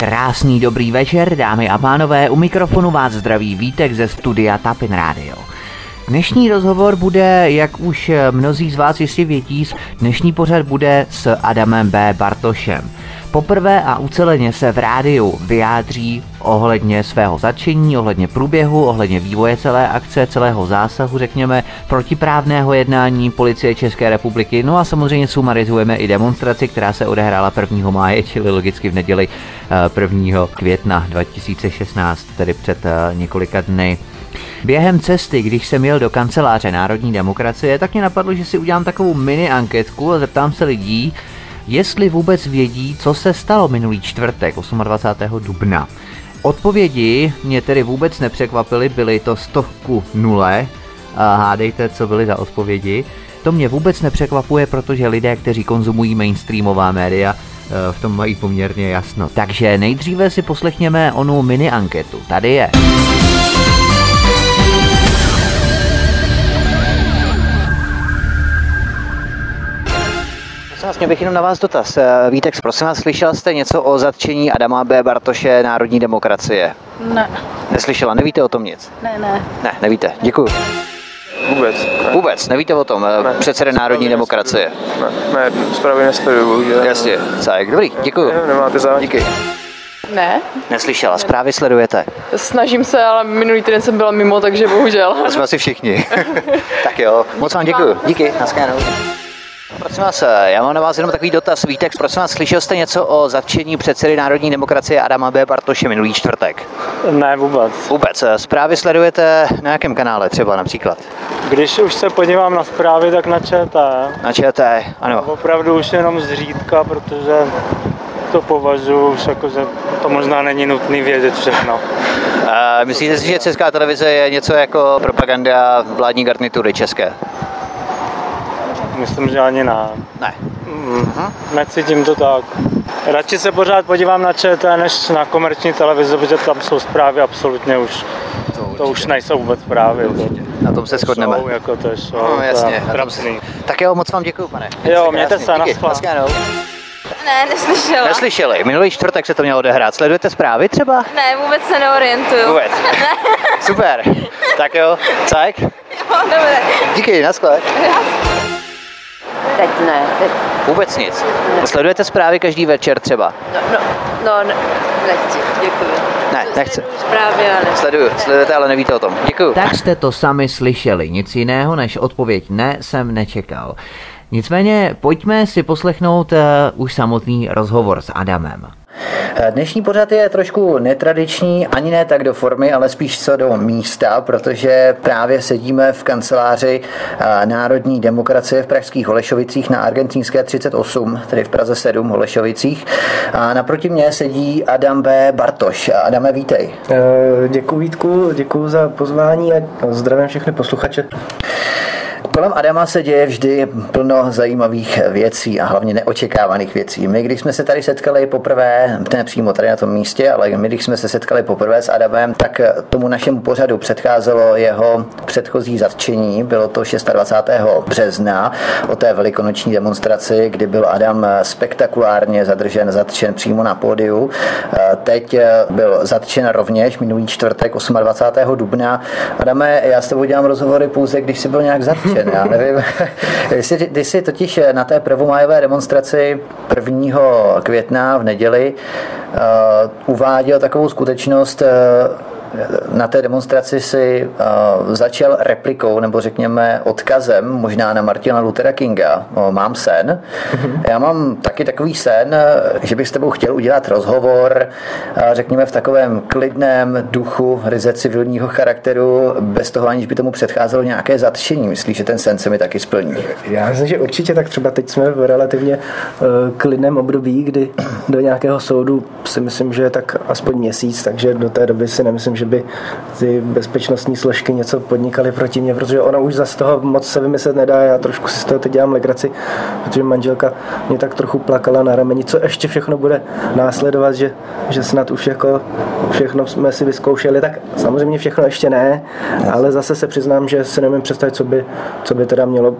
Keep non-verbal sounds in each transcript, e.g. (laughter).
Krásný dobrý večer, dámy a pánové, u mikrofonu vás zdraví Vítek ze studia Tapin Radio. Dnešní rozhovor bude, jak už mnozí z vás jistě vědí, dnešní pořad bude s Adamem B. Bartošem. Poprvé a uceleně se v rádiu vyjádří ohledně svého začení, ohledně průběhu, ohledně vývoje celé akce, celého zásahu, řekněme, protiprávného jednání policie České republiky. No a samozřejmě sumarizujeme i demonstraci, která se odehrála 1. máje, čili logicky v neděli 1. Eh, května 2016, tedy před eh, několika dny. Během cesty, když jsem jel do kanceláře Národní demokracie, tak mě napadlo, že si udělám takovou mini anketku a zeptám se lidí, jestli vůbec vědí, co se stalo minulý čtvrtek 28. dubna. Odpovědi mě tedy vůbec nepřekvapily, byly to stovku nule. A hádejte, co byly za odpovědi. To mě vůbec nepřekvapuje, protože lidé, kteří konzumují mainstreamová média, eh, v tom mají poměrně jasno. Takže nejdříve si poslechněme onu mini anketu. Tady je. Vlastně bych jenom na vás dotaz. Eh, Vítek, prosím vás, slyšel jste něco o zatčení Adama B. Bartoše Národní demokracie? Ne. Neslyšela, nevíte o tom nic? Ne, ne. Ne, nevíte. Děkuji. Vůbec. Ne. Vůbec, nevíte o tom, eh, Ne. předseda Národní demokracie. Ne, ne zprávy nesleduju, bohužel. Jasně, cajk, dobrý, děkuji. Ne, nemáte zájem. Díky. Ne, Neslyšela, zprávy sledujete. snažím se, ale minulý týden jsem byla mimo, takže bohužel. To jsme asi všichni. (laughs) tak jo, moc vám děkuji. Díky, naschledanou. Prosím vás, eh, já mám na vás jenom takový dotaz. Vítek, prosím vás, slyšel jste něco o zatčení předsedy Národní demokracie Adama B. Bartoše minulý čtvrtek? Ne, vůbec. Vůbec. eh, Zprávy sledujete na jakém kanále třeba například? Když už se podívám na zprávy, tak na ČT. Na ČT, ano. Opravdu už jenom zřídka, protože to považuji už jako, že to možná není nutný vědět všechno. A myslíte si, že Česká televize je něco jako propaganda vládní garnitury české? Myslím, že ani ne. Ne. Mm, necítím to tak. Radši se pořád podívám na ČT, než na komerční televizi, protože tam jsou zprávy absolutně už. To už nejsou vůbec zprávy. To, Na tom se shodneme. Jsou, jako to jsou, No to je jasně. na tom trapný. se- Tak jo, moc vám děkuji, pane. Jo, mějte se, naschledanou. Ne, neslyšela. Neslyšeli, minulý čtvrtek se to mělo odehrát. Sledujete zprávy třeba? Ne, vůbec se neorientuju. Vůbec. (laughs) Super. Tak jo, cajk. Jo, dobré. Díky, naschle. Teď ne, teď, Vůbec nic. Sledujete zprávy každý večer třeba? no, no, no ne, nechci, děkuji. Ne, nechci. Sleduju Zprávy, ale Sleduju, sledujete, ale nevíte o tom. Děkuji. Tak jste to sami slyšeli, nic jiného než odpověď ne jsem nečekal. Nicméně pojďme si poslechnout uh, už samotný rozhovor s Adamem. Dnešní pořad je trošku netradiční, ani ne tak do formy, ale spíš co do místa, protože právě sedíme v kanceláři eh, Národní demokracie v pražských Holešovicích na Argentínské 38, tedy v Praze 7 Holešovicích. A naproti mně sedí Adam B. Bartoš. Adame, vítej. Děkuji Vítku, děkuji za pozvání a zdravím všechny posluchače. Kolem Adama se děje vždy plno zajímavých věcí a hlavně neočekávaných věcí. My, když jsme se tady setkali poprvé, ne přímo tady na tom místě, ale my, když jsme se setkali poprvé s Adamem, tak tomu našemu pořadu předcházelo jeho předchozí zatčení. Bylo to 26. března o té velikonoční demonstraci, kdy byl Adam spektakulárně zadržen, zatčen přímo na pódiu. Teď byl zatčen rovněž minulý čtvrtek 28. dubna. Adame, já s tebou dělám rozhovory pouze, když jsi byl nějak zatčen. Já nevím, ty jsi, ty jsi totiž na té prvomájové demonstraci 1. května v neděli uh, uváděl takovou skutečnost, uh, na té demonstraci si uh, začal replikou, nebo řekněme odkazem, možná na Martina Luthera Kinga, o, mám sen. Já mám taky takový sen, že bych s tebou chtěl udělat rozhovor, uh, řekněme v takovém klidném duchu, ryze civilního charakteru, bez toho, aniž by tomu předcházelo nějaké zatčení. Myslíš, že ten sen se mi taky splní? Já myslím, že určitě tak třeba teď jsme v relativně uh, klidném období, kdy do nějakého soudu si myslím, že je tak aspoň měsíc, takže do té doby si nemyslím, že by ty bezpečnostní složky něco podnikaly proti mě, protože ono už za z toho moc se vymyslet nedá. Já trošku si z toho teď dělám legraci, protože manželka mě tak trochu plakala na rameni, co ještě všechno bude následovat, že, že snad už jako všechno jsme si vyzkoušeli, tak samozřejmě všechno ještě ne, ale zase se přiznám, že si nemůžu představit, co by, co by teda mělo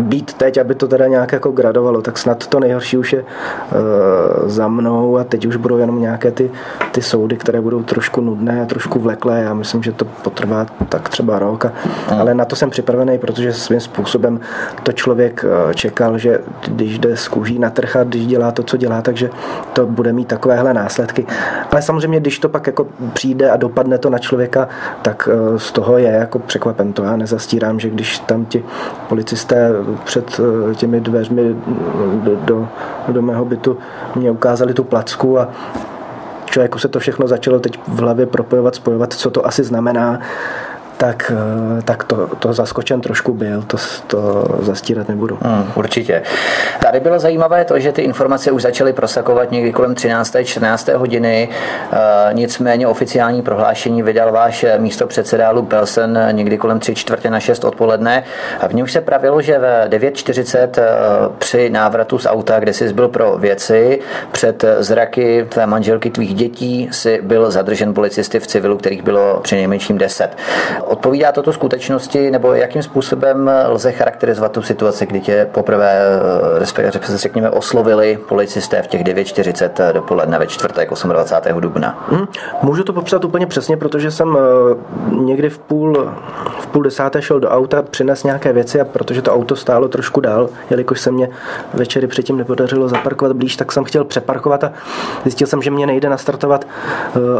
být teď, aby to teda nějak jako gradovalo, tak snad to nejhorší už je uh, za mnou a teď už budou jenom nějaké ty, ty soudy, které budou trošku nudné a trošku vleklé. Já myslím, že to potrvá tak třeba rok, a, ale na to jsem připravený, protože svým způsobem to člověk uh, čekal, že když jde z kůží na trh a když dělá to, co dělá, takže to bude mít takovéhle následky. Ale samozřejmě, když to pak jako přijde a dopadne to na člověka, tak uh, z toho je jako překvapen. To já nezastírám, že když tam ti policisté před eh, těmi dveřmi do, do, do mého bytu mě ukázali tu placku a člověku se to všechno začalo teď v hlavě propojovat, spojovat, co to asi znamená tak, eh, tak to, to zaskočen trošku byl, to, to zastírat nebudu. Hmm, určitě. Tady bylo zajímavé to, že ty informace už začaly prosakovat někdy kolem 13. 14. hodiny, e, nicméně oficiální prohlášení vydal váš místo předseda Luke Belsen někdy kolem 3 čtvrtě na 6 odpoledne. A v něm se pravilo, že v 9.40 e, při návratu z auta, kde jsi byl pro věci, před zraky tvé manželky, tvých dětí, si byl zadržen policisty v civilu, kterých bylo při nejmenším 10. Odpovídá toto skutečnosti, nebo jakým způsobem lze charakterizovat tu situaci, kdy tě poprvé, eh, respektive řekněme, oslovili policisté v těch 9.40 dopoledne ve čtvrtek 28. dubna? Hmm, můžu to popsat úplně přesně, protože jsem eh, někdy v půl, v půl desáté šel do auta, přines nějaké věci a protože to auto stálo trošku dál, jelikož se mě večery předtím nepodařilo zaparkovat blíž, tak jsem chtěl přeparkovat a zjistil jsem, že mě nejde nastartovat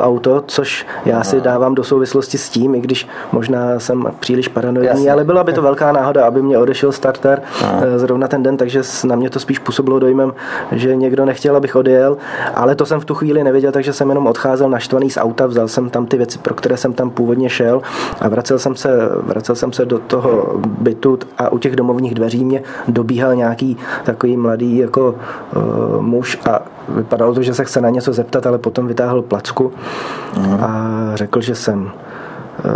auto, což já si dávám do souvislosti s tím, i když Možná jsem příliš paranoidní, ale byla by to velká náhoda, aby mě odešel starter Aha. Eh, zrovna ten den, takže na mě to spíš působilo dojmem, že někdo nechtěl, abych odjel, ale to jsem v tu chvíli nevěděl, takže jsem jenom odcházel naštvaný z auta, vzal jsem tam ty věci, pro které jsem tam původně šel a vracel jsem se, vracel jsem se do toho bytu a u těch domovních dveří mě dobíhal nějaký takový mladý jako uh, muž a vypadalo to, že se chce na něco zeptat, ale potom vytáhl placku Aha. a řekl, že jsem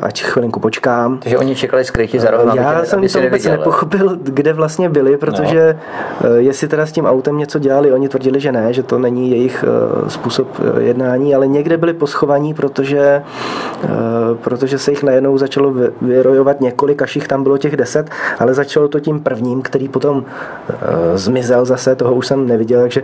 ať chvilinku počkám. Takže oni čekali skryti za rohem. Já jsem to vůbec nepochopil, kde vlastně byli, protože no. jestli teda s tím autem něco dělali, oni tvrdili, že ne, že to není jejich eh, způsob eh, jednání, ale někde byli poschovaní, protože, protože se jich najednou začalo vyrojovat několik, až jich tam bylo těch deset, ale začalo to tím prvním, který potom zmizel zase, toho už jsem neviděl, takže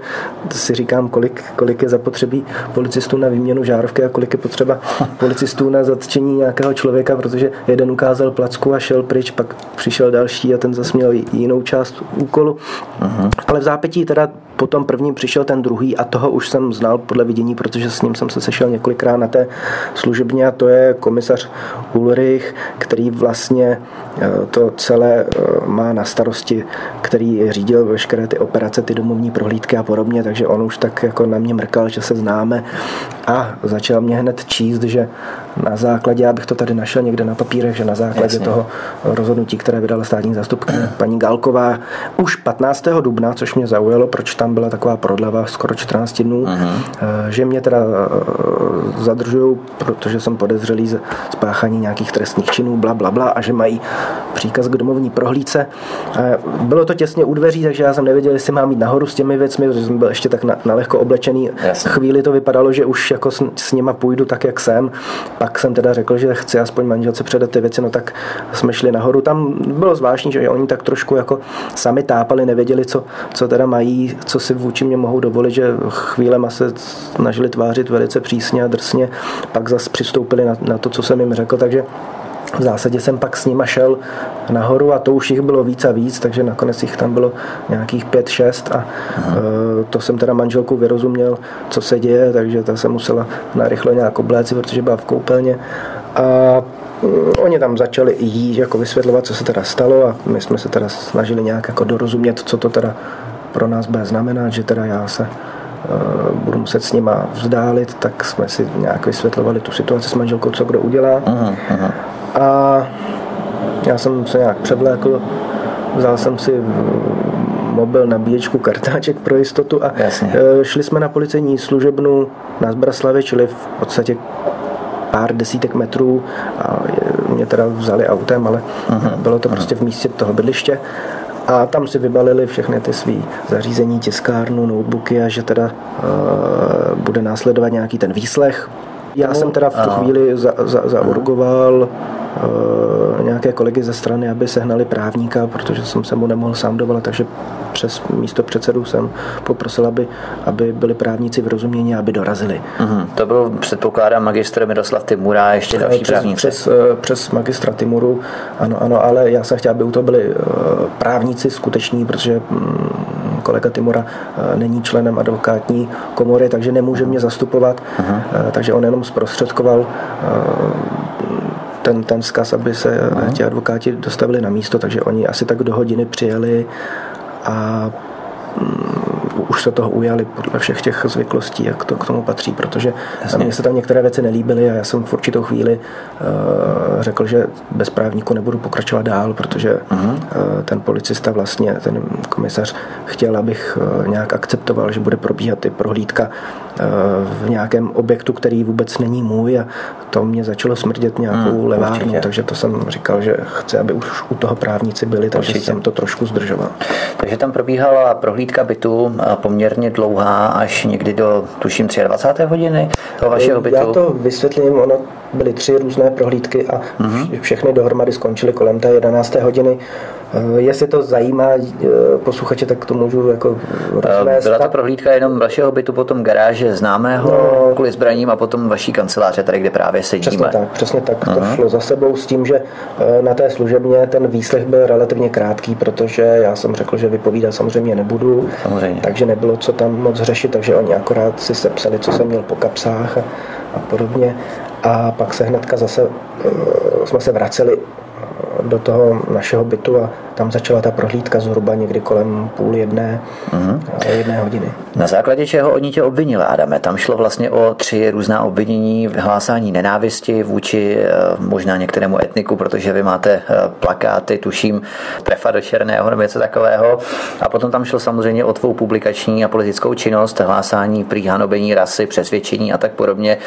si říkám, kolik, kolik je zapotřebí policistů na výměnu žárovky a kolik je potřeba policistů na zatčení nějakého jiného člověka, protože jeden ukázal placku a šel pryč, pak přišel další a ten zase měl jinou část úkolu. Uh-huh. Ale v zápětí teda potom prvním přišel ten druhý a toho už jsem znal podle vidění, protože s ním jsem se sešel několikrát na té služebně a to je komisař Ulrich, který vlastně eh, to celé eh, má na starosti, který řídil veškeré ty operace, ty domovní prohlídky a podobně, takže on už tak jako na mě mrkal, že se známe a začal mě hned číst, že na základě, abych to tady našel někde na papírech, že na základě Jasně. toho rozhodnutí, které vydala státní zástupkyně paní Galková už 15. dubna, což mě zaujalo, proč tam byla taková prodleva skoro 14 dnů, uh-huh. že mě teda eh, zadržují, protože jsem podezřelý z spáchání nějakých trestných činů, bla, bla, bla, a že mají příkaz k domovní prohlídce. Bylo to těsně u dveří, takže já jsem nevěděl, jestli mám jít nahoru s těmi věcmi, protože jsem byl ještě tak na, na lehko oblečený. Jasně. Chvíli to vypadalo, že už jako s, s nima půjdu tak, jak jsem. Pak jsem teda řekl, že chci aspoň manželce předat ty věci, no tak jsme šli nahoru. Tam bylo zvláštní, že oni tak trošku jako sami tápali, nevěděli, co, co teda mají, co si vůči mě mohou dovolit, že chvílema se snažili tvářit velice přísně a drsně, pak zase přistoupili na, na to, co jsem jim řekl, takže v zásadě jsem pak s nima šel nahoru a to už jich bylo víc a víc, takže nakonec jich tam bylo nějakých pět, šest a Aha. E, to jsem teda manželku vyrozuměl, co se děje, takže ta se musela narychlo nějak obléci, protože byla v koupelně a mm, Oni tam začali i jí jako vysvětlovat, co se teda stalo a my jsme se teda snažili nějak jako dorozumět, co to teda pro nás bude znamenat, že teda já se uh, budu muset s nima vzdálit, tak jsme si nějak vysvětlovali tu situaci s manželkou, co kdo udělá. Aha, aha. A já jsem se nějak převlékl, vzal jsem si mobil, nabíječku, kartáček pro jistotu a Jasně. Eh, šli jsme na policejní služebnu na Zbraslavě, čili v podstatě pár desítek metrů a mě teda vzali autem, ale uh-huh. bylo to prostě v místě toho bydliště a tam si vybalili všechny ty svý zařízení, tiskárnu, notebooky a že teda uh, bude následovat nějaký ten výslech. Já jsem teda v tu chvíli za, za, zaurgoval nějaké kolegy ze strany, aby sehnali právníka, protože jsem se mu nemohl sám dovolat, takže přes místo předsedu jsem poprosil, aby, aby byli právníci vyrozuměni, aby dorazili. Mm-hmm. To byl, předpokládám, magistr Miroslav Timura a ještě další přes, právníci. Přes, přes magistra Timuru, ano, ano, ale já jsem chtěl, aby u toho byli právníci skuteční, protože mm, kolega Timura není členem advokátní komory, takže nemůže mě zastupovat, uh-huh. takže on jenom zprostředkoval ten, ten vzkaz, aby se uh-huh. ti advokáti dostavili na místo, takže oni asi tak do hodiny přijeli a už se toho ujali podle všech těch zvyklostí, jak to k tomu patří, protože mně se tam některé věci nelíbily a já jsem v určitou chvíli uh, řekl, že bez právníku nebudu pokračovat dál, protože uh-huh. uh, ten policista vlastně, ten komisař chtěl, abych uh, nějak akceptoval, že bude probíhat i prohlídka v nějakém objektu, který vůbec není můj a to mě začalo smrdět nějakou hmm, levárnu, určitě. takže to jsem říkal, že chci, aby už u toho právníci byli, takže určitě. jsem to trošku zdržoval. Takže tam probíhala prohlídka bytu poměrně dlouhá, až někdy do, tuším, 23. hodiny toho vašeho bytu? Já to vysvětlím, ono byly tři různé prohlídky a uh-huh. všechny dohromady skončily kolem té 11. hodiny. Eh, jestli to zajímá eh, posluchače, tak to můžu jako rozvést. Byla to prohlídka jenom vašeho bytu, potom garáže známého no, kvůli zbraním a potom vaší kanceláře, tady kde právě sedíme. Přesně tak, přesně tak. Uh-huh. To mhm. šlo za sebou s tím, že eh, na té služebně ten výslech byl relativně krátký, protože já jsem řekl, že vypovídat samozřejmě nebudu, samozřejmě. takže nebylo co tam moc řešit, takže oni akorát si sepsali, co jsem měl po kapsách a, a podobně. A pak se hnedka zase jsme se vraceli do toho našeho bytu a tam začala ta prohlídka zhruba někdy kolem půl jedné, uh-huh. jedné hodiny. Na základě čeho oni tě obvinili, Adame? Tam šlo vlastně o tři různá obvinění, vyhlásání nenávisti vůči eh, možná některému etniku, protože vy máte eh, plakáty, tuším, trefa do černého nebo něco takového. A potom tam šlo samozřejmě o tvou publikační a politickou činnost, hlásání prý hanobení rasy, přesvědčení a tak podobně.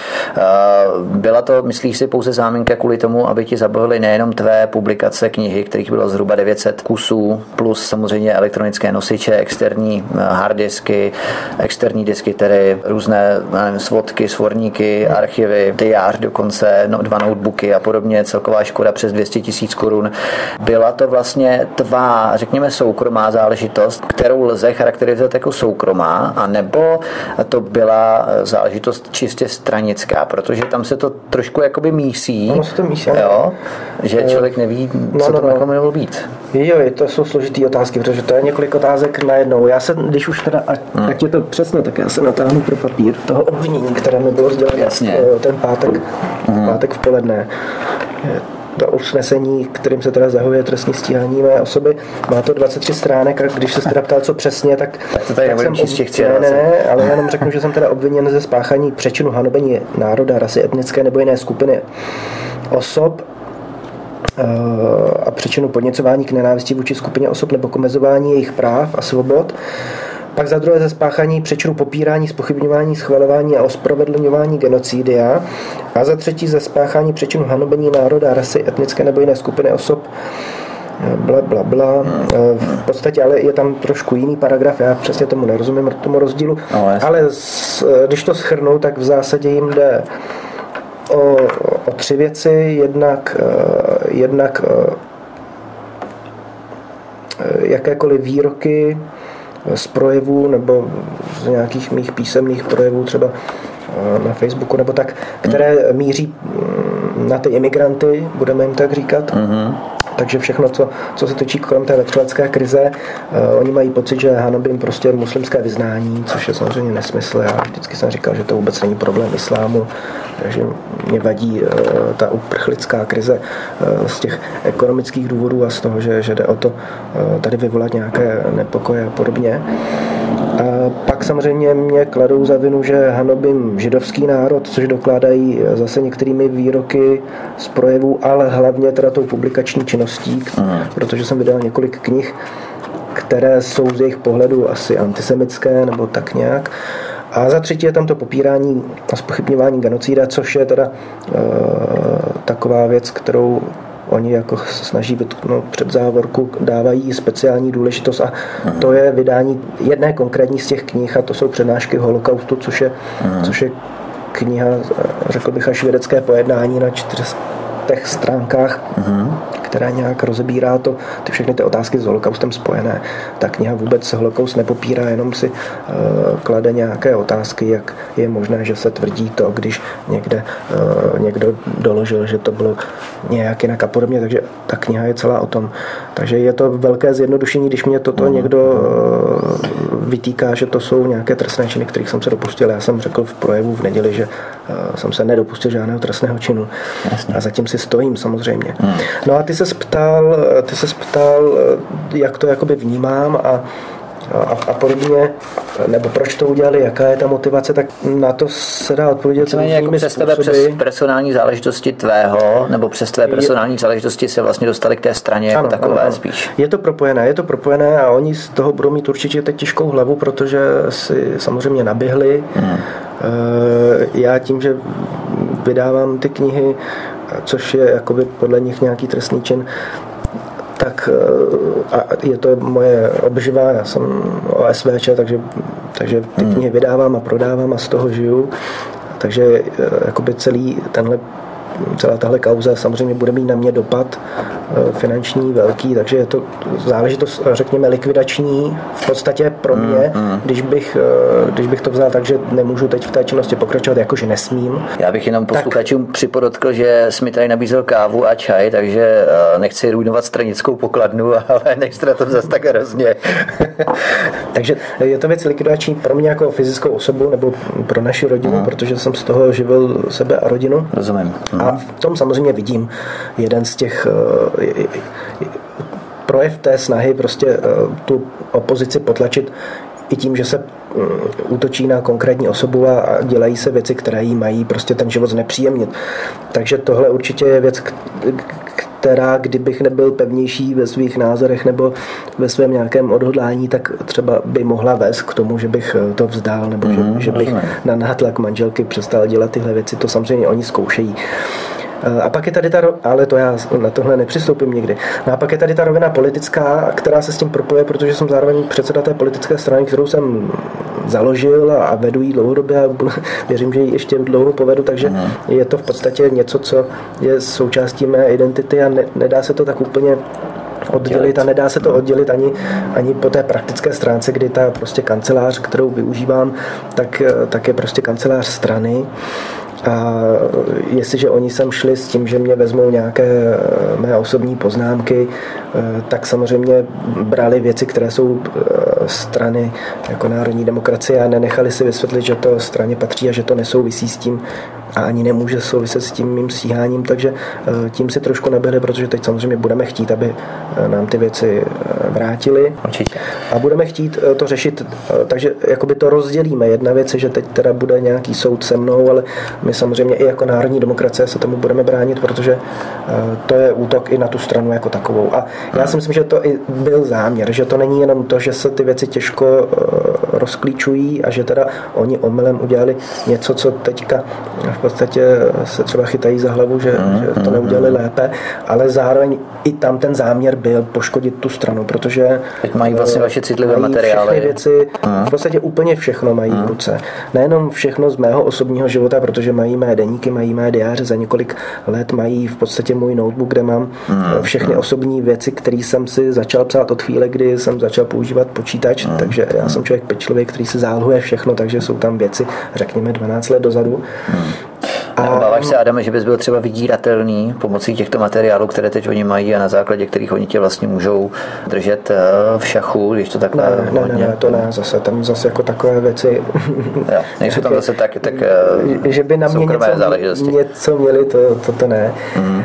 Byla to, myslíš si, pouze záminka kvůli tomu, aby ti zabavili nejenom tvé publikace, knihy, kterých bylo zhruba 900 kusů, plus samozřejmě elektronické nosiče, externí eh, harddisky, externí disky, tedy různé nevím, svodky, svorníky, archivy, diář dokonce, no, dva notebooky a podobně, celková škoda přes 200 tisíc korun. Byla to vlastně tvá, řekněme, soukromá záležitost, kterou lze charakterizovat jako soukromá, a nebo to byla záležitost čistě stranická, protože tam se to trošku jakoby mísí, ano, se to mísí jo, že člověk neví, no, co no, to no. mělo být. Jo, to jsou složité otázky, protože to je několik otázek najednou. Já se, když už teda, ať, hmm. ať je to přesně, tak já se natáhnu pro papír toho obvinění, které mi bylo sděleno Jasně. Eh, ten pátek, hmm. pátek v poledne to usnesení, kterým se teda zahuje trestní stíhání mé osoby. Má to 23 stránek a když se teda ptal, co přesně, tak, tak to tady tak jsem ob... chtěl, ne, ne, ne, ale jenom řeknu, že jsem teda obviněn ze spáchání přečinu hanobení národa, rasy, etnické nebo jiné skupiny osob a příčinu podněcování k nenávisti vůči skupině osob nebo k omezování jejich práv a svobod. Pak za druhé ze spáchání přečinu popírání, spochybňování, schvalování a ospravedlňování genocidia. A za třetí ze spáchání přečinu hanobení národa, rasy, etnické nebo jiné skupiny osob bla, bla, bla. V podstatě ale je tam trošku jiný paragraf, já přesně tomu nerozumím, tomu rozdílu, no, ale z, když to schrnu, tak v zásadě jim jde o, o tři věci. Jednak, eh, jednak eh, jakékoliv výroky z projevů nebo z nějakých mých písemných projevů třeba eh, na Facebooku nebo tak, které míří mm, na ty imigranty, budeme jim tak říkat. Mm-hmm. Takže všechno, co, co se točí kolem té venezuelské krize, uh, oni mají pocit, že Hanobim prostě muslimské vyznání, což je samozřejmě nesmysl. Já vždycky jsem říkal, že to vůbec není problém islámu, takže mě vadí uh, ta uprchlická krize uh, z těch ekonomických důvodů a z toho, že, že jde o to uh, tady vyvolat nějaké nepokoje a podobně. A pak samozřejmě mě kladou za vinu, že hanobím židovský národ, což dokládají zase některými výroky z projevů, ale hlavně teda tou publikační činností, Aha. protože jsem vydal několik knih, které jsou z jejich pohledu asi antisemické nebo tak nějak. A za třetí je tam to popírání a spochybňování genocída, což je teda e, taková věc, kterou oni jako se snaží vytknout před závorku, dávají speciální důležitost a uh-huh. to je vydání jedné konkrétní z těch knih a to jsou přednášky holokaustu, což je, uh-huh. což je kniha, řekl bych, až vědecké pojednání na těch stránkách, mm-hmm. která nějak rozebírá to, ty všechny ty otázky s holokaustem spojené. Ta kniha vůbec holokaust nepopírá, jenom si uh, klade nějaké otázky, jak je možné, že se tvrdí to, když někde uh, někdo doložil, že to bylo nějak jinak a podobně, takže ta kniha je celá o tom. Takže je to velké zjednodušení, když mě toto mm-hmm. někdo uh, vytýká, že to jsou nějaké trestné činy, kterých jsem se dopustil. Já jsem řekl v projevu v neděli, že jsem se nedopustil žádného trestného činu. Jasně. A zatím si stojím samozřejmě. Mm. No a ty se ptal, ty se ptal, jak to jakoby vnímám a a, a podobně, nebo proč to udělali, jaká je ta motivace, tak na to se dá odpovědět Nicméně jako přes tebe, přes personální záležitosti tvého, nebo přes tvé personální je, záležitosti se vlastně dostali k té straně jako ano, jako takové ano, ano. spíš. Je to propojené, je to propojené a oni z toho budou mít určitě teď těžkou hlavu, protože si samozřejmě naběhli. Hmm. Eh, já tím, že vydávám ty knihy, což je jakoby podle nich nějaký trestný čin, tak eh, a je to moje obživa, já jsem OSVČ, takže, takže ty hmm. knihy vydávám a prodávám a z toho žiju. Takže eh, jakoby celý tenhle celá tahle kauza samozřejmě bude mít na mě dopad eh, finanční velký, takže je to záležitost, řekněme, likvidační v podstatě pro mě, mm, mm. Když, bych, eh, když bych to vzal tak, že nemůžu teď v té činnosti pokračovat, jakože nesmím. Já bych jenom posluchačům tak. připodotkl, že jsi mi tady nabízel kávu a čaj, takže nechci ruinovat stranickou pokladnu, (laughs) ale nechci na to zase tak hrozně. (laughs) takže je to věc likvidační pro mě jako fyzickou osobu nebo pro naši rodinu, mm. protože jsem z toho živil sebe a rodinu. Rozumím. Mm. A v tom samozřejmě vidím jeden z těch eh, projev té snahy prostě eh, tu opozici potlačit i tím, že se mm, útočí na konkrétní osobu a dělají se věci, které jí mají prostě ten život znepříjemnit. Takže tohle určitě je věc, která, kdybych nebyl pevnější ve svých názorech nebo ve svém nějakém odhodlání, tak třeba by mohla vést k tomu, že bych eh, to vzdál nebo mm, že, mhm, že bych na nátlak manželky přestal dělat tyhle věci. To samozřejmě oni zkoušejí. Eh, a pak je tady ta, ale to já na tohle nepřistoupím nikdy. No a pak je tady ta rovina politická, která se s tím propoje, protože jsem zároveň předseda té politické strany, kterou jsem založil a vedu ji dlouhodobě a (laughs) věřím, že ji ještě dlouho povedu, takže uh-huh. je to v podstatě něco, co je součástí mé identity a ne, nedá se to tak úplně oddělit a nedá se to oddělit ani, ani po té praktické stránce, kdy ta prostě kancelář, kterou využívám, tak, tak je prostě kancelář strany a jestliže oni sem šli s tím, že mě vezmou nějaké eh, mé osobní poznámky, eh, tak samozřejmě brali věci, které jsou eh, strany jako národní demokracie a nenechali si vysvětlit, že to straně patří a že to nesouvisí s tím, a ani nemůže souviset s tím mým stíháním, takže tím si trošku nabili, protože teď samozřejmě budeme chtít, aby nám ty věci vrátili. Určitě. A budeme chtít to řešit, takže jakoby to rozdělíme. Jedna věc je, že teď teda bude nějaký soud se mnou, ale my samozřejmě i jako národní demokracie se tomu budeme bránit, protože eh, to je útok i na tu stranu jako takovou. A já si myslím, že to i byl záměr, že to není jenom to, že se ty věci těžko eh, rozklíčují a že teda oni omylem udělali něco, co teďka v podstatě se třeba chytají za hlavu, že, že to neudělali lépe, ale zároveň i tam ten záměr byl poškodit tu stranu, protože Teď mají vlastně vaše citlivé mají materiály. věci, v podstatě úplně všechno mají v ruce. Nejenom všechno z mého osobního života, protože mají mé deníky, mají mé diáře, za několik let mají v podstatě můj notebook, kde mám mm. všechny osobní věci, které jsem si začal psát od chvíle, kdy jsem začal používat počítač, mm. takže já jsem člověk pečlivý, který si zálohuje všechno, takže jsou tam věci, řekněme, 12 let dozadu. Mm. A obáváš se, Adame, že bys byl třeba vydíratelný pomocí těchto materiálů, které teď oni mají a na základě kterých oni tě vlastně můžou držet eh, v šachu, když to tak ne, ne, ne, ne, to ne, zase tam zase jako takové věci. jo, nejsou tam zase tak, tak (laughs) že by na mě něco, něco měli, to, to, to ne. Mm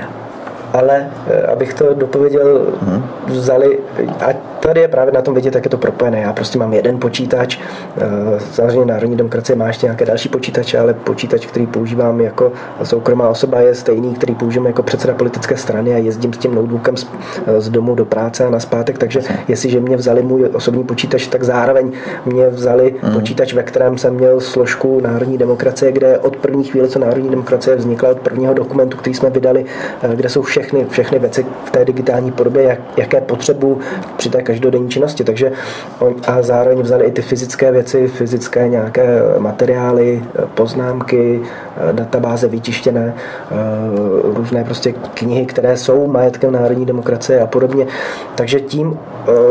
ale eh, abych to dopověděl, hmm. vzali, a tady je právě na tom vidět, jak je to propojené. Já prostě mám jeden počítač, eh, samozřejmě Národní demokracie má ještě nějaké další počítače, ale počítač, který používám jako soukromá osoba, je stejný, který používám jako předseda politické strany a jezdím s tím notebookem z, eh, z domu do práce a na zpátek, takže jestliže mě vzali můj osobní počítač, tak zároveň mě vzali hmm. počítač, ve kterém jsem měl složku Národní demokracie, kde od první chvíle, co Národní demokracie vznikla, od prvního dokumentu, který jsme vydali, kde jsou všechny, všechny věci v té digitální podobě, jak, jaké potřebu při té každodenní činnosti. Takže on, a zároveň vzali i ty fyzické věci, fyzické nějaké materiály, poznámky, databáze vytištěné, různé prostě knihy, které jsou majetkem národní demokracie a podobně. Takže tím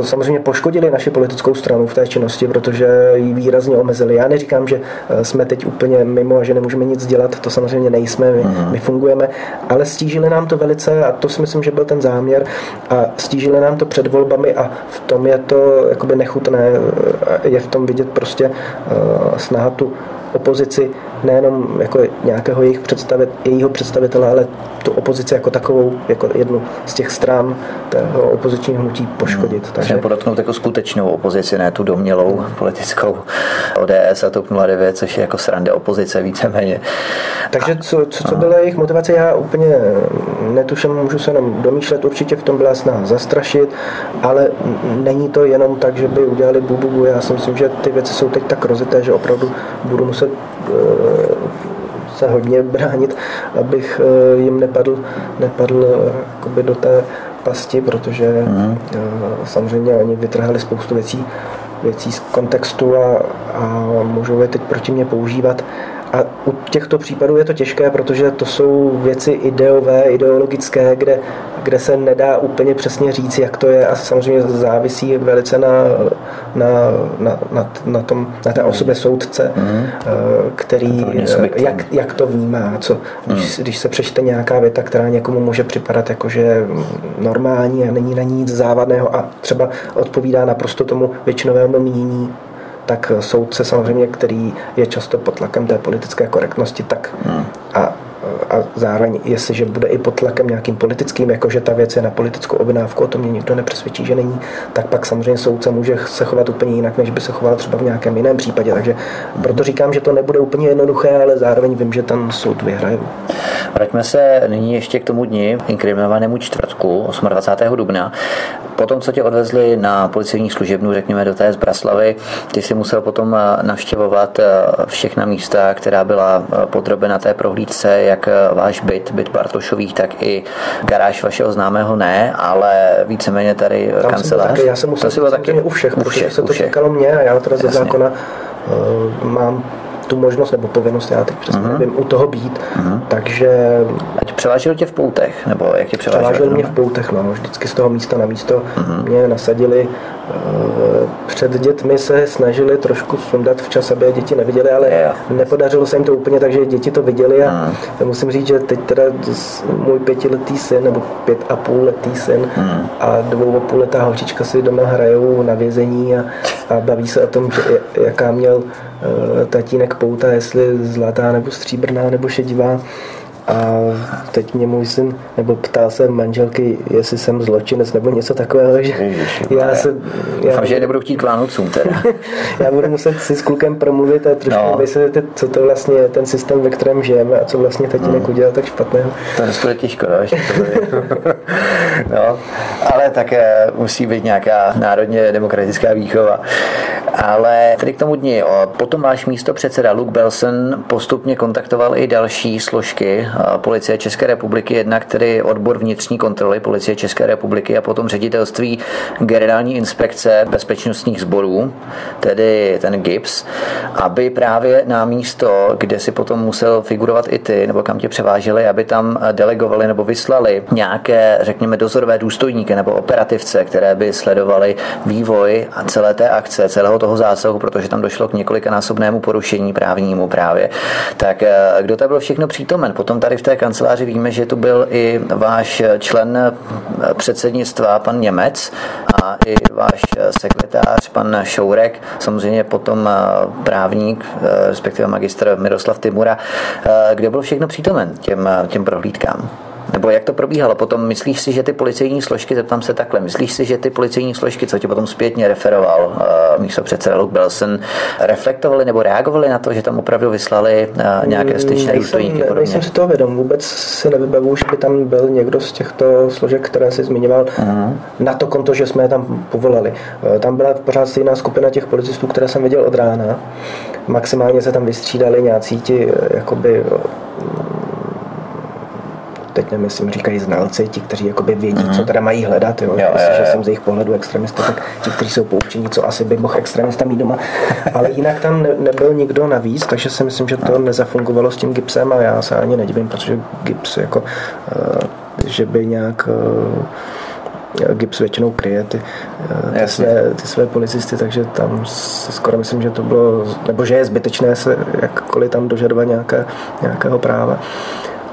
samozřejmě poškodili naši politickou stranu v té činnosti, protože ji výrazně omezili. Já neříkám, že jsme teď úplně mimo a že nemůžeme nic dělat, to samozřejmě nejsme, my, mm. my fungujeme, ale stížili nám to velice a to si myslím, že byl ten záměr. A stížili nám to před volbami a v tom je to jakoby nechutné, je v tom vidět prostě snaha tu opozici nejenom jako nějakého jejich představit, jejího představitele, ale tu opozici jako takovou, jako jednu z těch stran toho opozičního hnutí poškodit. Hmm. Takže podotknout jako skutečnou opozici, ne tu domělou hmm. politickou ODS a TOP 09, což je jako srande opozice víceméně. Takže co, co, co byla jejich motivace, já úplně netuším, můžu se jenom domýšlet, určitě v tom byla snaha zastrašit, ale není to jenom tak, že by udělali bububu. Já si myslím, že ty věci jsou teď tak rozité, že opravdu budu muset se hodně bránit, abych eh, jim nepadl, nepadl eh, do té pasti, protože mm. samozřejmě oni vytrhali spoustu věcí, věcí z kontextu a, a můžou je teď proti mě používat. A u těchto případů je to těžké, protože to jsou věci ideové, ideologické, kde, kde se nedá úplně přesně říct, jak to je a samozřejmě závisí velice na, na, na, na, na, tom, na té osobě soudce, mm. který, jak, jak to vnímá. Co, když, mm. když se přečte nějaká věta, která někomu může připadat jako, že normální a není na nic závadného a třeba odpovídá naprosto tomu většinovému mínění tak soudce samozřejmě, který je často pod tlakem té politické korektnosti, tak hmm. a a zároveň, jestliže bude i pod tlakem nějakým politickým, jakože ta věc je na politickou objednávku, o tom mě nikdo nepřesvědčí, že není, tak pak samozřejmě soudce může se chovat úplně jinak, než by se choval třeba v nějakém jiném případě. Takže proto říkám, že to nebude úplně jednoduché, ale zároveň vím, že ten soud vyhraje. Vraťme se nyní ještě k tomu dni, inkriminovanému čtvrtku, 28. dubna. Potom, co tě odvezli na policejní služebnu, řekněme do té Zbraslavy, ty si musel potom navštěvovat všechna místa, která byla podrobena té prohlídce, jak váš byt, byt Bartošových, tak i garáž vašeho známého ne, ale víceméně tady Tam kancelář. Jsem taky, já jsem musel taky u všech, u všech, protože se to čekalo mě a já teda ze zákona uh, mám tu možnost nebo povinnost, já teď přesně uh-huh. nevím, u toho být, uh-huh. takže... Ať převážel tě v poutech, nebo jak tě převážel? Převážel mě v poutech, no, vždycky z toho místa na místo uh-huh. mě nasadili. Eh, před dětmi se snažili trošku sundat včas, aby je děti neviděli, ale yeah. nepodařilo se jim to úplně, takže děti to viděli a uh-huh. musím říct, že teď teda můj pětiletý syn, nebo pět a půl letý syn uh-huh. a dvou a půl letá holčička si doma hrajou na vězení a, a baví se o tom, že, jaká měl tatínek pouta, jestli zlatá nebo stříbrná nebo šedivá. A teď mě můj syn, nebo ptá se manželky, jestli jsem zločinec nebo něco takového, že Ježiši, já se... Já, Doufám, že nebudou chtít k Vánocům teda. (laughs) já budu muset si s klukem promluvit a trošku no. vysvětlit, co to vlastně je ten systém, ve kterém žijeme a co vlastně tatínek hmm. udělal tak špatného. To je skoro těžko, no, (laughs) no, ale také musí být nějaká národně demokratická výchova. Ale tedy k tomu dni. Potom váš místo předseda Luke Belson postupně kontaktoval i další složky policie České republiky, jednak tedy odbor vnitřní kontroly policie České republiky a potom ředitelství generální inspekce bezpečnostních sborů, tedy ten GIPS, aby právě na místo, kde si potom musel figurovat i ty, nebo kam tě převáželi, aby tam delegovali nebo vyslali nějaké, řekněme, dozorové důstojníky nebo operativce, které by sledovali vývoj a celé té akce, celého toho zásahu, protože tam došlo k několikanásobnému porušení právnímu právě. Tak eh, kdo tam byl všechno přítomen? Potom tady v té kanceláři víme, že tu byl i váš člen předsednictva, pan Němec, a i váš sekretář, pan Šourek, samozřejmě potom právník, respektive magistr Miroslav Timura. Kde byl všechno přítomen těm, těm prohlídkám? Nebo jak to probíhalo? Potom myslíš si, že ty policejní složky, zeptám se takhle, myslíš si, že ty policejní složky, co ti potom zpětně referoval uh, místo předseda Luke Belson, reflektovali nebo reagovali na to, že tam opravdu vyslali uh, nějaké styčné důstojníky? Ne, nejsem si toho vědom, vůbec si nevybavu, že by tam byl někdo z těchto složek, které si zmiňoval, uh-huh. na to konto, že jsme je tam povolali. Uh, tam byla pořád stejná skupina těch policistů, které jsem viděl od rána. Maximálně se tam vystřídali nějací ti jakoby teď jestli mi říkají znalci, ti, kteří jakoby vědí, Mhm. co teda mají hledat, jo, Jo, jo, jo. jsem z jejich pohledu extremista, tak ti, kteří jsou poučení, co asi by mohl extremista mít doma. Ale jinak tam ne, nebyl nikdo navíc, takže si myslím, že to nezafungovalo s tím gipsem a já se ani nedivím, protože gips jako, eh, že by nějak eh, Gips většinou kryje ty, eh, ty, Jasně. své, ty své policisty, takže tam si skoro myslím, že to bylo, nebo že je zbytečné se jakkoliv tam dožadovat nějaké, nějakého práva.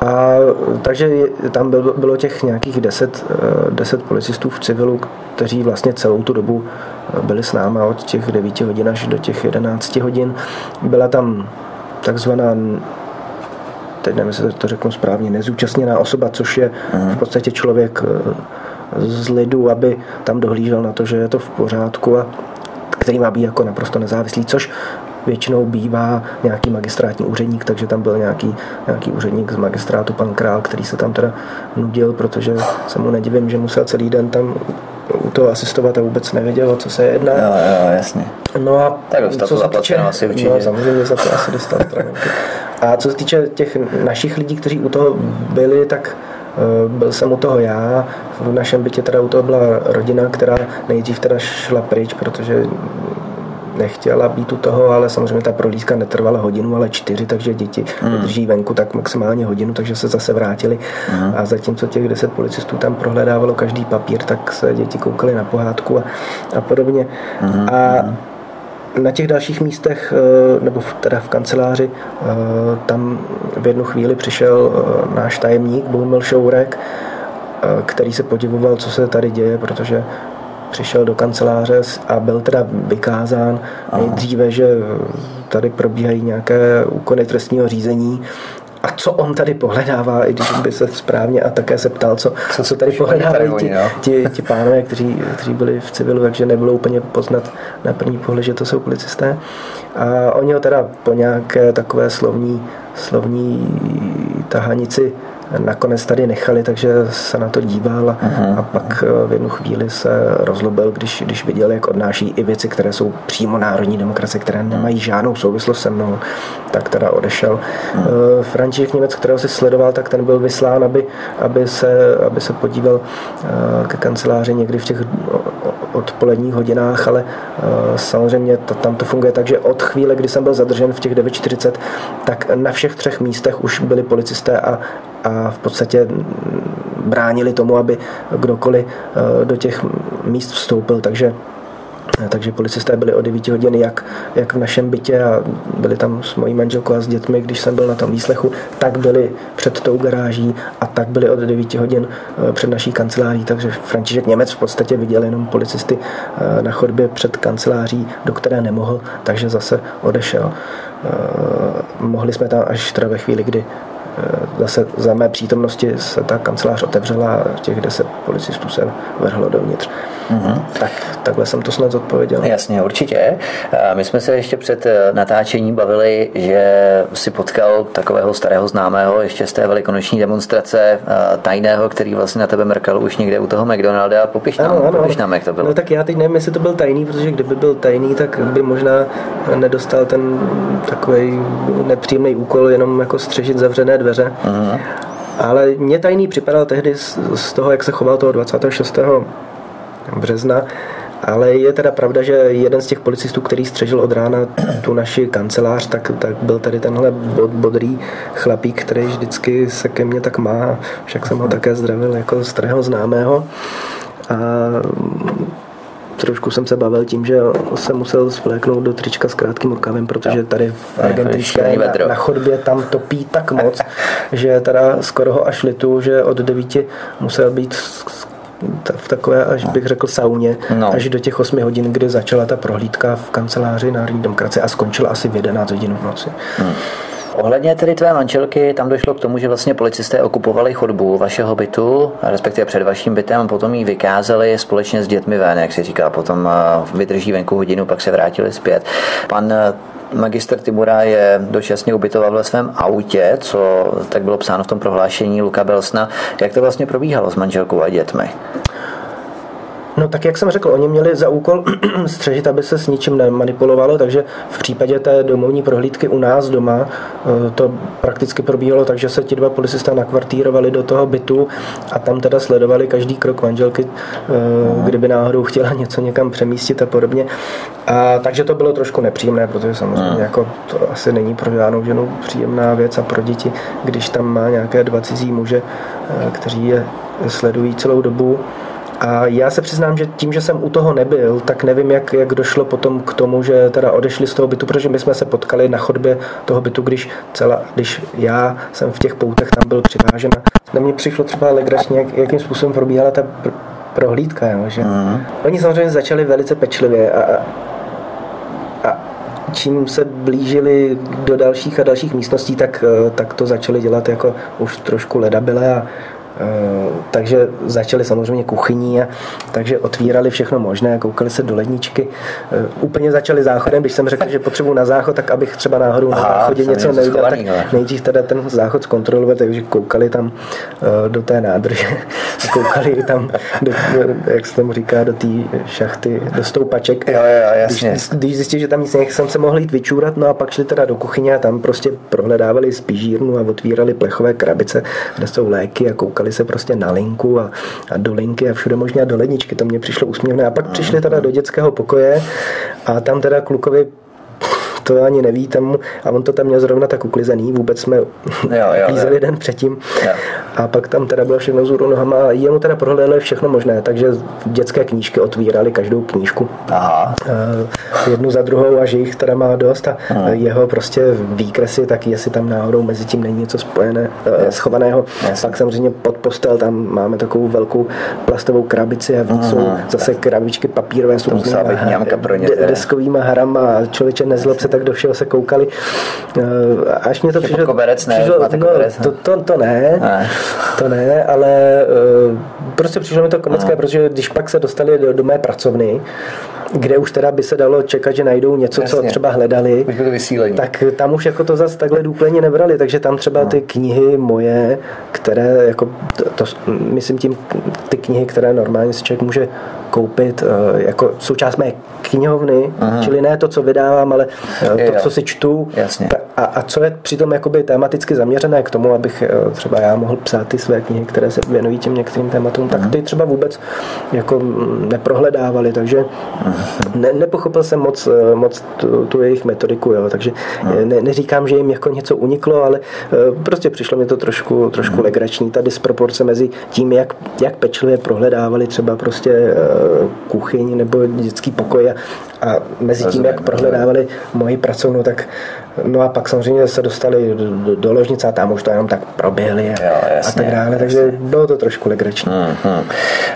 A takže tam bylo, bylo těch nějakých 10, eh, 10 policistů v civilu, kteří vlastně celou tu dobu eh, byli s náma od těch 9 hodin až do těch 11 hodin. Byla tam takzvaná teď nevím, jestli to řeknu správně, nezúčastněná osoba, což je v podstatě člověk eh, z lidu, aby tam dohlížel na to, že je to v pořádku a který má být jako naprosto nezávislý, což většinou bývá nějaký magistrátní úředník, takže tam byl nějaký, nějaký úředník z magistrátu, pan Král, který se tam teda nudil, protože se mu nedivím, že musel celý den tam u toho asistovat a vůbec nevěděl, o co se jedná. Jo, jo, jasně. No a Tak dostal co to zaplaceno asi určitě. No, samozřejmě za to asi dostal stravenky. A co se týče těch našich lidí, kteří u toho byli, tak eh, byl jsem u toho já, v našem bytě teda u toho byla rodina, která nejdřív teda šla pryč, protože nechtěla být u toho, ale samozřejmě ta prohlídka netrvala hodinu, ale čtyři, takže děti Hmm. vydrží venku tak maximálně hodinu, takže se zase vrátili. Hmm. A zatímco těch deset policistů tam prohledávalo každý papír, tak se děti koukali na pohádku a, a podobně. Hmm. A na těch dalších místech, eh, nebo v- teda v kanceláři, eh, tam v jednu chvíli přišel eh, náš tajemník Bohumil Šourek, který se podivoval, co se tady děje, protože přišel do kanceláře a byl teda vykázán. Nejdříve, že tady probíhají nějaké úkony trestního řízení. A co on tady pohledává, i když by se správně a také se ptal, co, co, co tady pohledávají ti, ti, ti pánové, kteří, kteří byli v civilu, takže nebylo úplně poznat na první pohled, že to jsou policisté. A oni ho teda po nějaké takové slovní, slovní tahanici nakonec tady nechali, takže se na to díval a, a pak eh, v jednu chvíli se rozlobil, když, když viděl, jak odnáší i věci, které jsou přímo národní demokracie, které nemají žádnou souvislost se mnou, tak teda odešel. Eh, František Němec, kterého si sledoval, tak ten byl vyslán, aby, aby, se, aby se podíval eh, ke kanceláři někdy v těch odpoledních hodinách, ale eh, samozřejmě tam to funguje tak, že od chvíle, kdy jsem byl zadržen v těch 9.40, tak na všech třech místech už byli policisté a, a v podstatě mm, bránili tomu, aby kdokoliv eh, do těch míst vstoupil, takže takže policisté byli o 9 hodin jak, jak v našem bytě a byli tam s mojí manželkou a s dětmi, když jsem byl na tom výslechu, tak byli před tou garáží a tak byli od 9 hodin eh, před naší kanceláří, takže František Němec v podstatě viděl jenom policisty eh, na chodbě před kanceláří, do které nemohl, takže zase odešel. Eh, Mohli jsme tam až teda ve chvíli, kdy eh, zase za mé přítomnosti se ta kancelář otevřela a těch deset policistů se vrhlo dovnitř. Mm-hmm. Tak, takhle jsem to snad zodpověděl. Jasně, určitě. A My jsme se ještě před eh, natáčením bavili, že si potkal takového starého známého ještě z té velikonoční demonstrace eh, tajného, který vlastně na tebe mrkal už někde u toho McDonalda. Popiš nám, popiš nám jak to bylo. No tak já teď nevím, jestli to byl tajný, protože kdyby byl tajný, tak by možná nedostal ten takový nepříjemný úkol jenom jako střežit zavřené dveře. Mhm. Ale mě tajný připadal tehdy z, z toho, jak se choval toho 26. března, ale je teda pravda, že jeden z těch policistů, který střežil od rána tu naši kancelář, tak, tak byl tady tenhle bod, bodrý chlapík, který vždycky se ke mně tak má, však jsem ho také zdravil jako starého známého. A trošku jsem se bavil tím, že se musel svléknout do trička s krátkým rukavem, protože tady v argentinské šílený na, na chodbě tam topí tak moc, (laughs) že teda skoro ho až litu, že od devíti musel být v takové, až bych řekl, sauně, No. až do těch 8 hodin, kdy začala ta prohlídka v kanceláři Národní demokracie a skončila asi v 11 hodin v noci. Ohledně tedy tvé manželky, tam došlo k tomu, že vlastně policisté okupovali chodbu vašeho bytu, respektive před vaším bytem, a potom ji vykázali společně s dětmi ven, jak se říká, potom eh, vydrží venku hodinu, pak se vrátili zpět. Pan eh, magister Timura je dočasně ubytoval ve svém autě, co tak bylo psáno v tom prohlášení Luka Belsna. Jak to vlastně probíhalo s manželkou a dětmi? No tak jak jsem řekl, oni měli za úkol (clears throat) střežit, aby se s ničím nemanipulovalo, takže v případě té domovní prohlídky u nás doma eh, to prakticky probíhalo tak, že se ti dva policisté nakvartírovali do toho bytu a tam teda sledovali každý krok manželky, eh, kdyby náhodou chtěla něco někam přemístit a podobně. A takže to bylo trošku nepříjemné, protože samozřejmě jako to asi není pro žádnou ženu příjemná věc a pro děti, když tam má nějaké dva cizí muže, eh, kteří je sledují celou dobu. A já se přiznám, že tím, že jsem u toho nebyl, tak nevím, jak, jak došlo potom k tomu, že teda odešli z toho bytu, protože my jsme se potkali na chodbě toho bytu, když, celá, když já jsem v těch poutech tam byl přivážen. Na mě přišlo třeba legračně, jak, jakým způsobem probíhala ta pr- prohlídka, jo, že oni samozřejmě začali velice pečlivě a, a, čím se blížili do dalších a dalších místností, tak, eh, tak to začali dělat jako už trošku ledabile a takže začali samozřejmě kuchyní a takže otvírali všechno možné, koukali se do ledničky. Eh, Úplně začali záchodem, když jsem řekl, že potřebuji na záchod, tak abych třeba náhodou na záchodě něco neudělal, tak nejdřív teda ten záchod zkontrolovat, takže koukali tam eh, do té nádrže, (laughs) koukali tam, do, jak se tomu říká, do té šachty, do stoupaček. Jo, jo, jasně. Když, když zjistili, že tam nic není, jsem se mohl jít vyčůrat, no a pak šli teda do kuchyně a tam prostě prohledávali spižírnu a otvírali plechové krabice, kde jsou léky a koukali se prostě na linku a, a do linky a všude možně a do ledničky, to mě přišlo úsměvné. A pak přišli teda do dětského pokoje a tam teda klukovi to ani neví tam, a on to tam měl zrovna tak uklizený, vůbec jsme jo, den předtím Jo. a pak tam teda bylo všechno vzhůru nohama a jemu teda prohlédli všechno možné, takže dětské knížky otvírali každou knížku Aha. Eh, jednu za druhou a že jich teda má dost a jeho prostě výkresy, tak jestli tam náhodou mezi tím není něco spojené, eh, schovaného. Pak samozřejmě pod postel tam máme takovou velkou plastovou krabici a víc jsou zase krabičky papírové s teda. deskovýma hrama a člověče nezlob se, tak do všeho se koukali. Eh, Až mě to pod přišlo... koberec ne, přišlo máte no, koberec, to, to, to ne, Ne. to ne, ale eh, prostě přišlo mi to komické, protože když pak se dostali do, do mé pracovny, kde už teda by se dalo čekat, že najdou něco, co Jasně. třeba hledali, tak tam už jako to zase takhle důkladně nebrali, takže tam třeba ty knihy moje, které jako, to, to, myslím tím ty knihy, které normálně si člověk může koupit eh, jako součást mé knihovny, čili ne to, co vydávám, ale eh, to, co si čtu. Jasně. A, a co je přitom jakoby tematicky zaměřené k tomu, abych eh, třeba já mohl psát ty své knihy, které se věnují těm některým tématům, tak ty třeba vůbec jako neprohledávali, takže ne, nepochopil jsem moc, moc tu, tu jejich metodiku, jo, takže eh, ne, neříkám, že jim jako něco uniklo, ale prostě přišlo mi to trošku, trošku legrační, ta disproporce mezi tím, jak, jak pečlivě prohledávali třeba prostě kuchyň nebo dětský pokoj a, a mezi tím, jak prohledávali moji pracovnu, tak no a pak samozřejmě se dostali do, do, do ložnice a tam už to jenom tak proběhli a, Jo, a jasně, tak dále, takže bylo to trošku legrační. Mhm.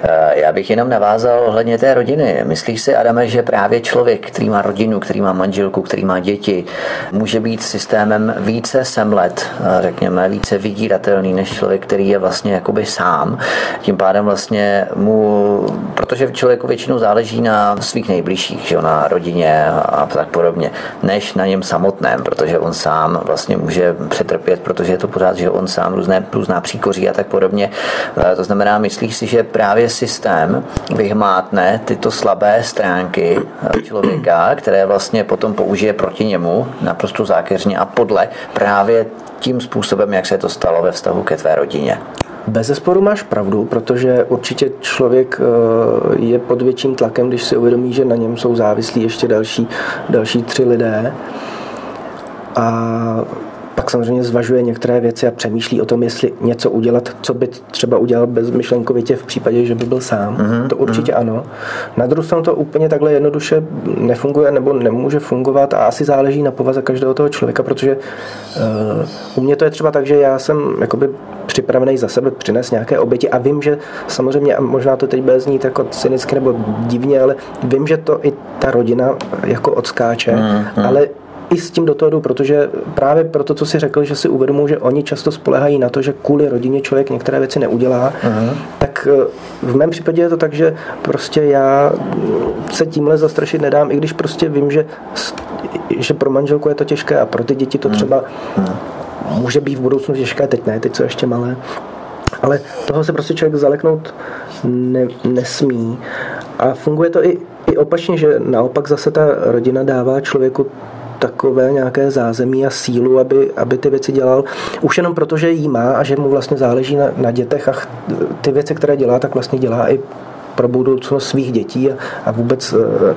Eh, Já bych jenom navázal ohledně té rodiny. Myslíš si, Adame, že právě člověk, který má rodinu, který má manželku, který má děti, může být systémem více semlet, eh, řekněme, více vydíratelný než člověk, který je vlastně jakoby sám. Tím pádem vlastně mu, protože člověku většinou záleží na svých nejbližších, že na rodině a tak podobně, než na něm samotném, protože on sám vlastně může přetrpět, protože je to pořád, že on sám různé, různá příkoří a tak podobně. Eh, To znamená, myslíš si, že právě systém vyhmátne tyto slabé stránky eh, člověka, které vlastně potom použije proti němu naprosto zákeřně a podle právě tím způsobem, jak se to stalo ve vztahu ke tvé rodině. Bez zesporu máš pravdu, protože určitě člověk eh, je pod větším tlakem, když si uvědomí, že na něm jsou závislí ještě další, další tři lidé. A pak samozřejmě zvažuje některé věci a přemýšlí o tom, jestli něco udělat, co by třeba udělal bezmyšlenkovitě v případě, že by byl sám. Mm-hmm. To určitě ano. Na druhou stranu to úplně takhle jednoduše nefunguje nebo nemůže fungovat a asi záleží na povaze každého toho člověka, protože uh, u mě to je třeba tak, že já jsem jakoby připravený za sebe přinést nějaké oběti a vím, že samozřejmě, a možná to teď bude znít jako cynicky nebo divně, ale vím, že to i ta rodina jako odskáče, mm, ale i s tím do toho jdu, protože právě proto, co si řekl, že si uvědomují, že oni často spolehají na to, že kvůli rodině člověk některé věci neudělá, uh-huh. tak eh, v mém případě je to tak, že prostě já se tímhle zastrašit nedám, i když prostě vím, že, že pro manželku je to těžké a pro ty děti to třeba může být v budoucnu těžké, teď ne, teď jsou ještě malé. Ale toho se prostě člověk zaleknout ne, nesmí. a funguje to i, i opačně, že naopak zase ta rodina dává člověku takové nějaké zázemí a sílu, aby, aby ty věci dělal. Už jenom proto, že jí má a že mu vlastně záleží na, na dětech a ty věci, které dělá, tak vlastně dělá i pro budoucnost svých dětí a, a vůbec eh,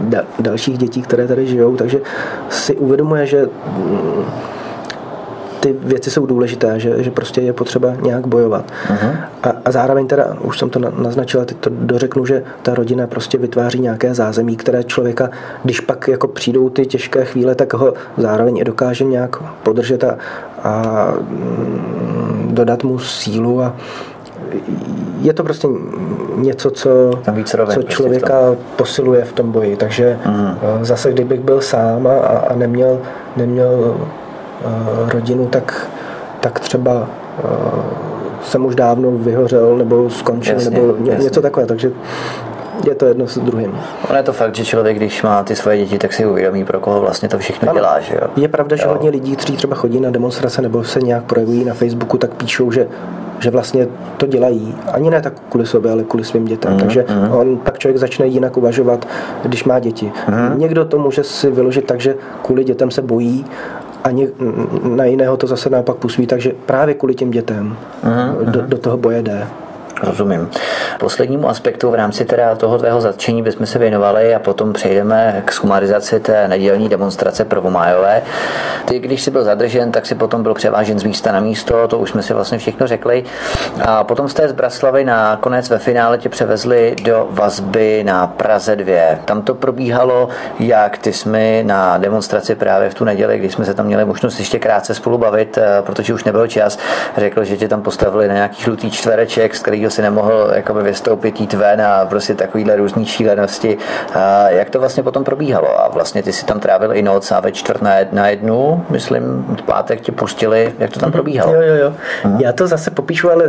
da, dalších dětí, které tady žijou. Takže si uvědomuje, že mm, ty věci jsou důležité, že, že prostě je potřeba nějak bojovat. Uh-huh. A, a zároveň teda, už jsem to naznačila, teď to dořeknu, že ta rodina prostě vytváří nějaké zázemí, které člověka, když pak jako přijdou ty těžké chvíle, tak ho zároveň i dokáže nějak podržet a, a mm, dodat mu sílu a je to prostě něco, co, co prostě člověka v posiluje v tom boji. Takže uh-huh. zase, kdybych byl sám a, a neměl, neměl rodinu, tak, tak třeba eh, jsem už dávno vyhořel nebo skončil jasně, nebo ně, jasně. něco takové, takže je to jedno s druhým. Ono je to fakt, že člověk, když má ty svoje děti, tak si uvědomí, pro koho vlastně to všechno ano. dělá. Že jo? Je pravda, že jo. hodně lidí, kteří třeba chodí na demonstrace nebo se nějak projevují na Facebooku, tak píšou, že že vlastně to dělají, ani ne tak kvůli sobě, ale kvůli svým dětem. Mm, Takže mm. on pak člověk začne jinak uvažovat, když má děti. Mm. Někdo to může si vyložit tak, že kvůli dětem se bojí a ně, na jiného to zase naopak působí, takže právě kvůli těm dětem uh-huh. do, do toho boje jde. Rozumím. Poslednímu aspektu v rámci teda toho tvého zatčení bychom se věnovali a potom přejdeme k sumarizaci té nedělní demonstrace prvomájové. Ty, když jsi byl zadržen, tak si potom byl převážen z místa na místo, to už jsme si vlastně všechno řekli. A potom té z Braslavy nakonec ve finále tě převezli do vazby na Praze 2. Tam to probíhalo, jak ty jsme na demonstraci právě v tu neděli, kdy jsme se tam měli možnost ještě krátce spolu bavit, eh, protože už nebyl čas, řekl, že tě tam postavili na nějaký žlutý čtvereček, z kterého si nemohl jakoby vystoupit, jít ven a prostě takovýhle různý šílenosti. A jak to vlastně potom probíhalo? A vlastně ty si tam trávil i noc a ve čtvrt na jednu, myslím, v pátek tě pustili. Jak to tam probíhalo? Jo, jo, jo. Aha. Já to zase popíšu, ale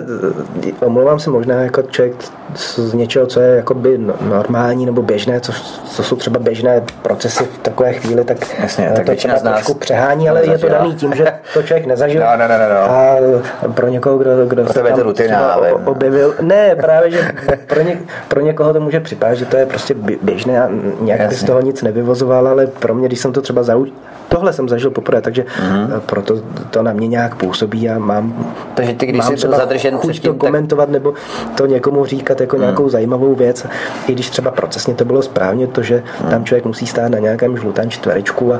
eh, omlouvám se možná jako člověk z něčeho, co je jakoby no, normální nebo běžné, co, co jsou třeba běžné procesy v takové chvíli, tak, Jasně, tak to třeba z nás trošku přehání, ale je to daný tím, že to člověk nezažil. (laughs) No, no, no, no. A pro někoho, kdo, kdo pro se tam rutina, objevil, ne, právě, že pro, ně, pro někoho to může připadat, že to je prostě běžné a nějak Jasně. by z toho nic nevyvozoval, ale pro mě, když jsem to třeba zauč, tohle jsem zažil poprvé, takže mm-hmm. proto to na mě nějak působí a mám, takže ty, když mám jsi byl zadržen chuť předtím, to komentovat tak... nebo to někomu říkat jako mm. nějakou zajímavou věc, i když třeba procesně to bylo správně, to, že mm. tam člověk musí stát na nějakém žlutém čtverečku a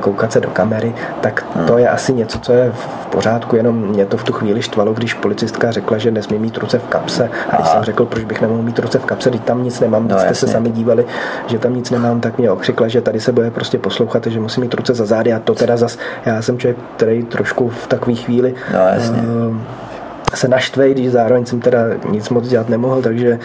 koukat se do kamery, tak mm. to je asi něco, co je v pořádku, jenom mě to v tu chvíli štvalo, když policistka řekla, že nesmí mít ruce v kapse a když jsem řekl, proč bych nemohl mít ruce v kapse, když tam nic nemám, když no, jste jasně. se sami dívali, že tam nic nemám, tak mě okřikla, že tady se bude prostě poslouchat, že musím mít ruce za zády a to teda zas, já jsem člověk, který trošku v takové chvíli no, jasně. Uh, se naštve, když zároveň jsem teda nic moc dělat nemohl, takže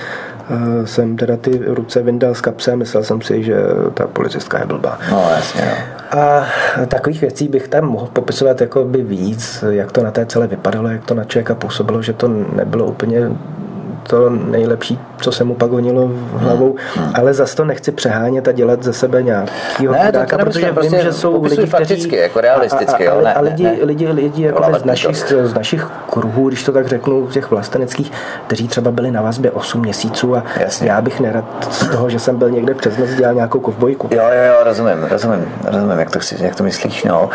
uh, jsem teda ty ruce vyndal z kapse a myslel jsem si, že ta policistka je blbá. No, jasně, no. A takových věcí bych tam mohl popisovat jako by víc, jak to na té celé vypadalo, jak to na člověka působilo, že to nebylo úplně to nejlepší, co se mu pak honilo v hlavou, hmm. ale zas to nechci přehánět a dělat ze sebe nějakýho ne, chudáka, protože prostě vím, že jsou lidi, kteří... jako realisticky, a, a, a, a, a lidi, ne, lidi, lidi jako z, našich, z našich kruhů, když to tak řeknu, těch vlasteneckých, kteří třeba byli na vazbě 8 měsíců a Jasně. já bych nerad z toho, že jsem byl někde přes noc dělal nějakou kovbojku. Jo, jo, jo, rozumím, rozumím, rozumím, jak to, jak to myslíš, no.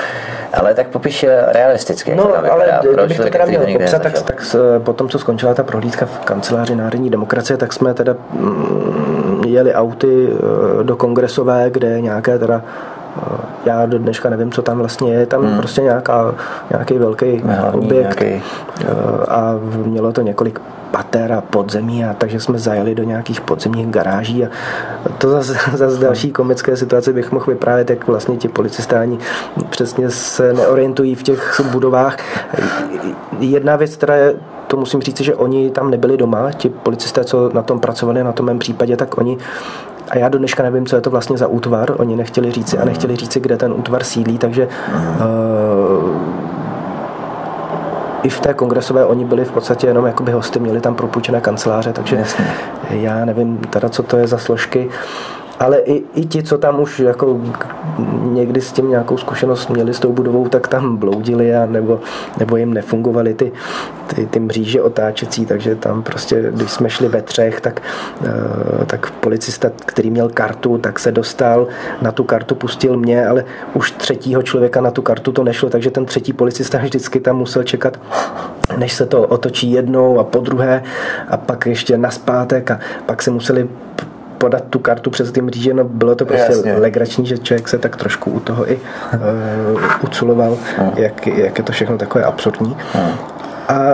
Ale tak popiš realisticky. No, ale kdybych to teda měl popsat, tak, tak po tom, co skončila ta prohlídka v kanceláři Národní demokracie, tak jsme teda mm, jeli auty eh, do kongresové, kde nějaké teda eh, já do dneška nevím, co tam vlastně je, tam hmm. prostě nějaká, nějaký velký Hlavní, objekt nějaký... Eh, a mělo to několik pater a podzemí, a takže jsme zajeli do nějakých podzemních garáží a to zase, (laughs) zase další komické situace bych mohl vyprávět, jak vlastně ti policistáni přesně se neorientují v těch budovách. Jedna věc, která je to musím říct, že oni tam nebyli doma, ti policisté, co na tom pracovali, na tom mém případě, tak oni a já do dneška nevím, co je to vlastně za útvar. Oni nechtěli říci a nechtěli říci, kde ten útvar sídlí, takže uh, i v té kongresové oni byli v podstatě jenom jakoby hosty, měli tam propůjčené kanceláře, takže Jasně. já nevím teda, co to je za složky. Ale i, i ti, co tam už jako někdy s tím nějakou zkušenost měli s tou budovou, tak tam bloudili a nebo, nebo jim nefungovaly ty, ty, ty mříže otáčecí, takže tam prostě, když jsme šli ve třech, tak, eh, tak policista, který měl kartu, tak se dostal, na tu kartu pustil mě, ale už třetího člověka na tu kartu to nešlo, takže ten třetí policista (laughs) vždycky tam musel čekat, než se to otočí jednou a po druhé a pak ještě naspátek a pak se museli podat tu kartu přes ty mříže, no bylo to prostě Jasně. legrační, že člověk se tak trošku u toho i uh, uculoval, jak, jak je to všechno takové absurdní. A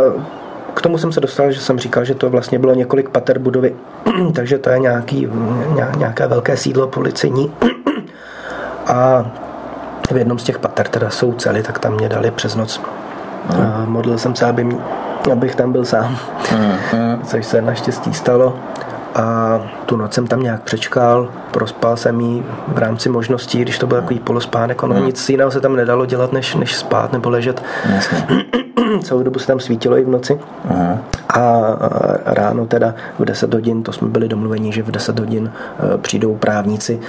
k tomu jsem se dostal, že jsem říkal, že to vlastně bylo několik pater budovy, (clears throat) takže to je nějaký, ně- nějaké velké sídlo policejní. (clears throat) A v jednom z těch pater teda jsou cely, tak tam mě dali přes noc. A modlil jsem se, aby mě, abych tam byl sám, což se naštěstí stalo. A tu noc jsem tam nějak přečkal, prospal jsem ji v rámci možností, když to byl takový polospánek, ono nic jiného se tam nedalo dělat, než, než spát nebo ležet. Celou dobu se tam svítilo i v noci. A a ráno teda v 10 hodin, to jsme byli domluveni, že v 10 hodin eh, přijdou právníci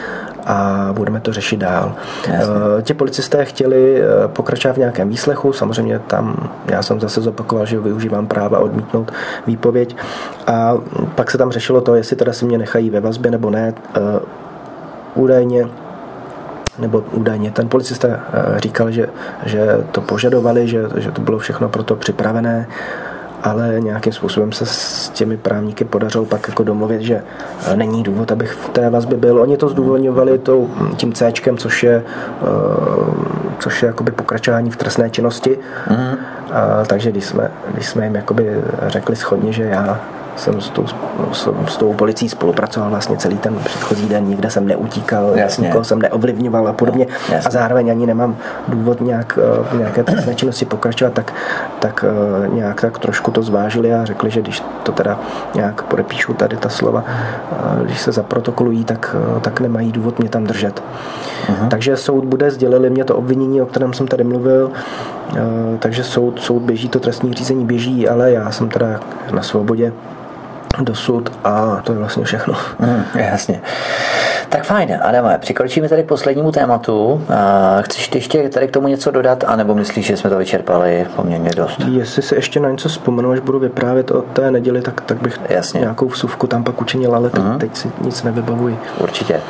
a budeme to řešit dál. Eh, Ti policisté chtěli eh, pokračovat v nějakém výslechu, samozřejmě tam já jsem zase zopakoval, že využívám práva odmítnout výpověď a pak se tam řešilo to, jestli teda si mě nechají ve vazbě nebo ne. Eh, Údajně nebo údajně ten policista eh, říkal, že, že to požadovali, že, že to bylo všechno pro to připravené, ale nějakým způsobem se s těmi právníky podařilo pak jako domluvit, že eh, není důvod, abych v té vazbě byl. Oni to zdůvodňovali tou, tím C, což je, eh, což je jakoby pokračování v trestné činnosti. A, takže když jsme, když jsme jim jakoby řekli schodně, že já jsem s tou, s, s tou policií spolupracoval vlastně celý ten předchozí den, nikde jsem neutíkal, Jasně. nikoho jsem neovlivňoval a podobně Jasně. a zároveň ani nemám důvod nějak eh, v nějaké trestné činnosti pokračovat, tak, tak eh, nějak tak trošku to zvážili a řekli, že když to teda nějak podepíšu tady ta slova, eh, když se zaprotokolují, tak, tak nemají důvod mě tam držet. Takže soud bude, sdělili mě to obvinění, o kterém jsem tady mluvil, takže soud, soud běží, to trestní řízení běží, ale já jsem teda na svobodě dosud a to je vlastně všechno. Hmm, jasně. Tak fajn, Adame, přikročíme tady k poslednímu tématu. Chceš ty ještě tady k tomu něco dodat, anebo myslíš, že jsme to vyčerpali poměrně dost? Jestli se ještě na něco vzpomenu, až budu vyprávět o té neděli, tak, tak bych Jasně. nějakou vsuvku tam pak učinil, ale teď, teď si nic nevybavuji. Určitě.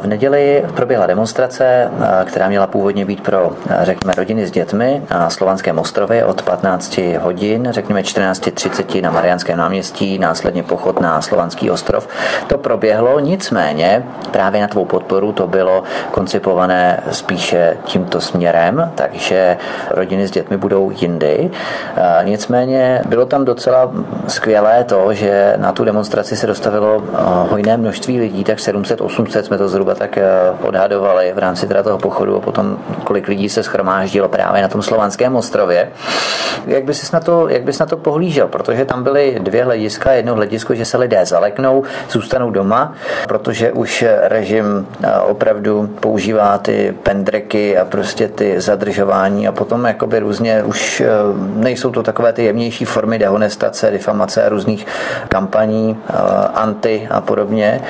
V neděli proběhla demonstrace, která měla původně být pro, řekněme, rodiny s dětmi na Slovanském ostrově od 15 hodin, řekněme 14.30 na Mariánském náměstí, následně pochod na Slovanský ostrov. To proběhlo, nicméně právě na tvou podporu to bylo koncipované spíše tímto směrem, takže rodiny s dětmi budou jindy. Nicméně bylo tam docela skvělé to, že na tu demonstraci se dostavilo hojné množství lidí, tak 700-800 jsme to zhruba tak odhadovali v rámci teda toho pochodu a potom kolik lidí se schromáždilo právě na tom slovanském ostrově. Jak bys na to, jak bys na to pohlížel? Protože tam byly dvě hlediska. Jedno hledisko, že se lidé zaleknou, zůstanou doma, protože už režim opravdu používá ty pendreky a prostě ty zadržování a potom jakoby různě už nejsou to takové ty jemnější formy dehonestace, difamace a různých kampaní, anti a podobně,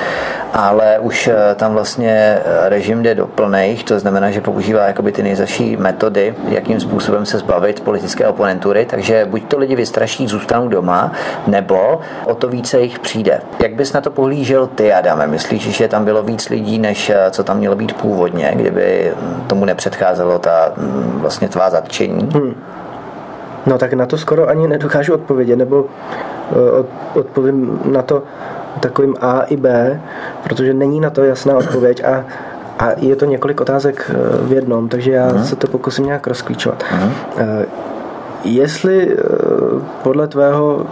ale už tam vlastně režim jde do plných, to znamená, že používá jakoby ty nejzaší metody, jakým způsobem se zbavit politické oponentury, takže buď to lidi vystraší, zůstanou doma, nebo o to více jich přijde. Jak bys na to pohlížel ty, Adame? Myslíš, že tam bylo víc lidí, než co tam mělo být původně, kdyby tomu nepředcházelo ta vlastně tvá zatčení? Hmm. No tak na to skoro ani nedokážu odpovědět, nebo od, odpovím na to takovým A i B, protože není na to jasná odpověď a a je to několik otázek v jednom, takže já uh-huh. se to pokusím nějak rozklíčovat. Uh-huh. Jestli podle tvého